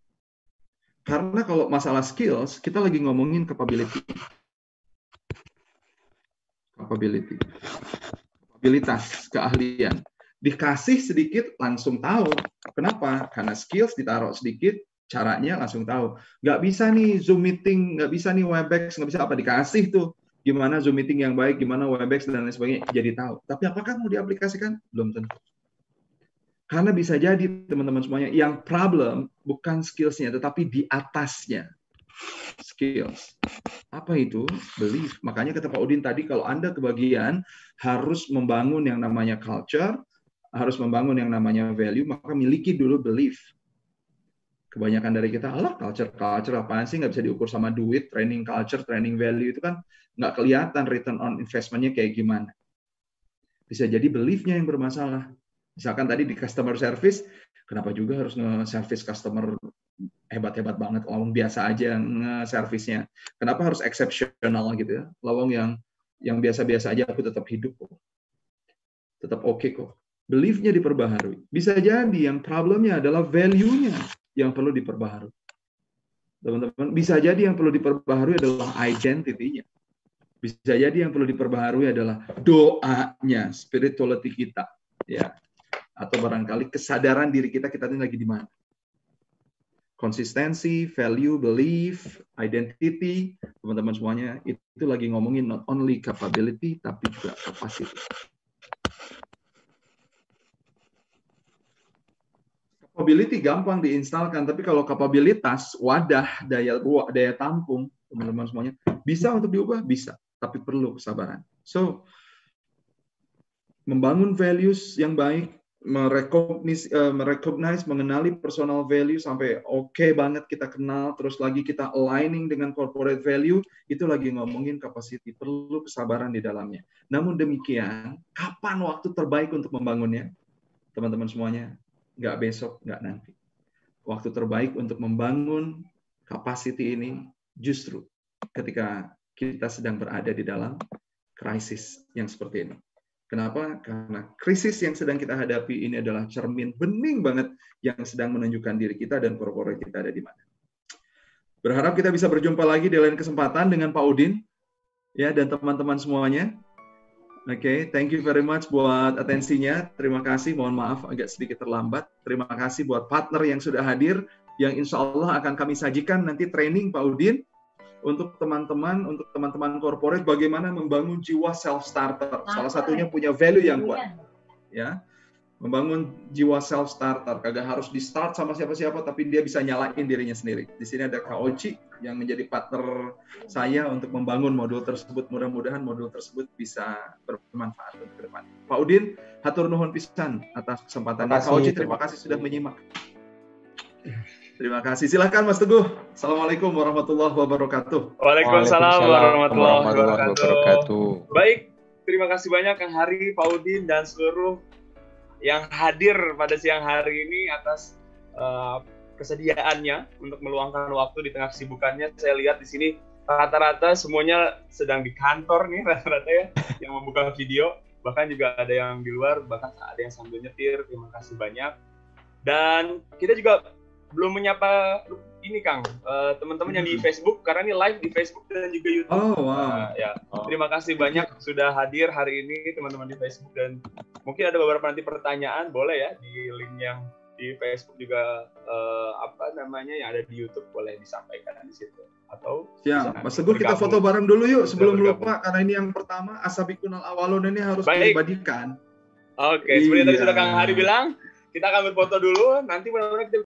Karena kalau masalah skills, kita lagi ngomongin capability. Capability. Kapabilitas, keahlian. Dikasih sedikit, langsung tahu. Kenapa? Karena skills ditaruh sedikit, caranya langsung tahu. Nggak bisa nih Zoom meeting, nggak bisa nih Webex, nggak bisa apa. Dikasih tuh gimana Zoom meeting yang baik, gimana Webex dan lain sebagainya jadi tahu. Tapi apakah mau diaplikasikan? Belum tentu. Karena bisa jadi teman-teman semuanya yang problem bukan skillsnya, tetapi di atasnya skills. Apa itu? Belief. Makanya kata Pak Udin tadi kalau Anda kebagian harus membangun yang namanya culture, harus membangun yang namanya value, maka miliki dulu belief. Kebanyakan dari kita, Allah culture, culture apaan sih? Nggak bisa diukur sama duit, training culture, training value itu kan nggak kelihatan return on investment-nya kayak gimana. Bisa jadi belief-nya yang bermasalah. Misalkan tadi di customer service, kenapa juga harus nge-service customer hebat-hebat banget, lawang biasa aja nge-service-nya. Kenapa harus exceptional gitu ya? Lawang yang yang biasa-biasa aja aku tetap hidup kok. Tetap oke okay kok. Belief-nya diperbaharui. Bisa jadi yang problemnya adalah value-nya yang perlu diperbaharui. Teman-teman, bisa jadi yang perlu diperbaharui adalah identity-nya. Bisa jadi yang perlu diperbaharui adalah doanya, spirituality kita, ya. Atau barangkali kesadaran diri kita kita ini lagi di mana. Konsistensi, value, belief, identity, teman-teman semuanya itu lagi ngomongin not only capability tapi juga capacity. Capability gampang diinstalkan, tapi kalau kapabilitas, wadah, daya daya tampung, teman-teman semuanya, bisa untuk diubah? Bisa tapi perlu kesabaran. So, membangun values yang baik, merecognize, uh, merecognize mengenali personal value sampai oke okay banget kita kenal, terus lagi kita aligning dengan corporate value, itu lagi ngomongin capacity, perlu kesabaran di dalamnya. Namun demikian, kapan waktu terbaik untuk membangunnya? Teman-teman semuanya, nggak besok, nggak nanti. Waktu terbaik untuk membangun capacity ini justru ketika kita sedang berada di dalam krisis yang seperti ini. Kenapa? Karena krisis yang sedang kita hadapi ini adalah cermin bening banget yang sedang menunjukkan diri kita dan korporat kita ada di mana. Berharap kita bisa berjumpa lagi di lain kesempatan dengan Pak Udin ya dan teman-teman semuanya. Oke, okay, thank you very much buat atensinya. Terima kasih. Mohon maaf agak sedikit terlambat. Terima kasih buat partner yang sudah hadir, yang insya Allah akan kami sajikan nanti training Pak Udin untuk teman-teman, untuk teman-teman corporate bagaimana membangun jiwa self starter. Salah satunya punya value yang kuat. Ya, membangun jiwa self starter kagak harus di start sama siapa-siapa tapi dia bisa nyalain dirinya sendiri di sini ada Kak Oci yang menjadi partner saya untuk membangun modul tersebut mudah-mudahan modul tersebut bisa bermanfaat untuk ke depan Pak Udin hatur nuhun pisan atas kesempatannya Kak Oci terima kasih sudah menyimak Terima kasih. Silakan Mas Teguh. Assalamualaikum warahmatullahi wabarakatuh. Waalaikumsalam warahmatullahi wabarakatuh. Baik, terima kasih banyak Kang Hari, Pak Udin, dan seluruh yang hadir pada siang hari ini atas uh, kesediaannya untuk meluangkan waktu di tengah kesibukannya. Saya lihat di sini rata-rata semuanya sedang di kantor nih [laughs] rata-rata ya yang membuka video. Bahkan juga ada yang di luar, bahkan ada yang sambil nyetir. Terima kasih banyak. Dan kita juga belum menyapa ini Kang, uh, teman-teman yang di hmm. Facebook karena ini live di Facebook dan juga YouTube. Oh wow. Uh, ya, oh. terima kasih banyak sudah hadir hari ini teman-teman di Facebook dan mungkin ada beberapa nanti pertanyaan boleh ya di link yang di Facebook juga uh, apa namanya yang ada di YouTube boleh disampaikan di situ atau ya Mas Teguh kita foto bareng dulu yuk sebelum lupa karena ini yang pertama Asabikunal Awalon ini harus Baik. diabadikan. Oke, okay, seperti iya. tadi sudah Kang Hari bilang, kita akan berfoto dulu nanti mudah-mudahan kita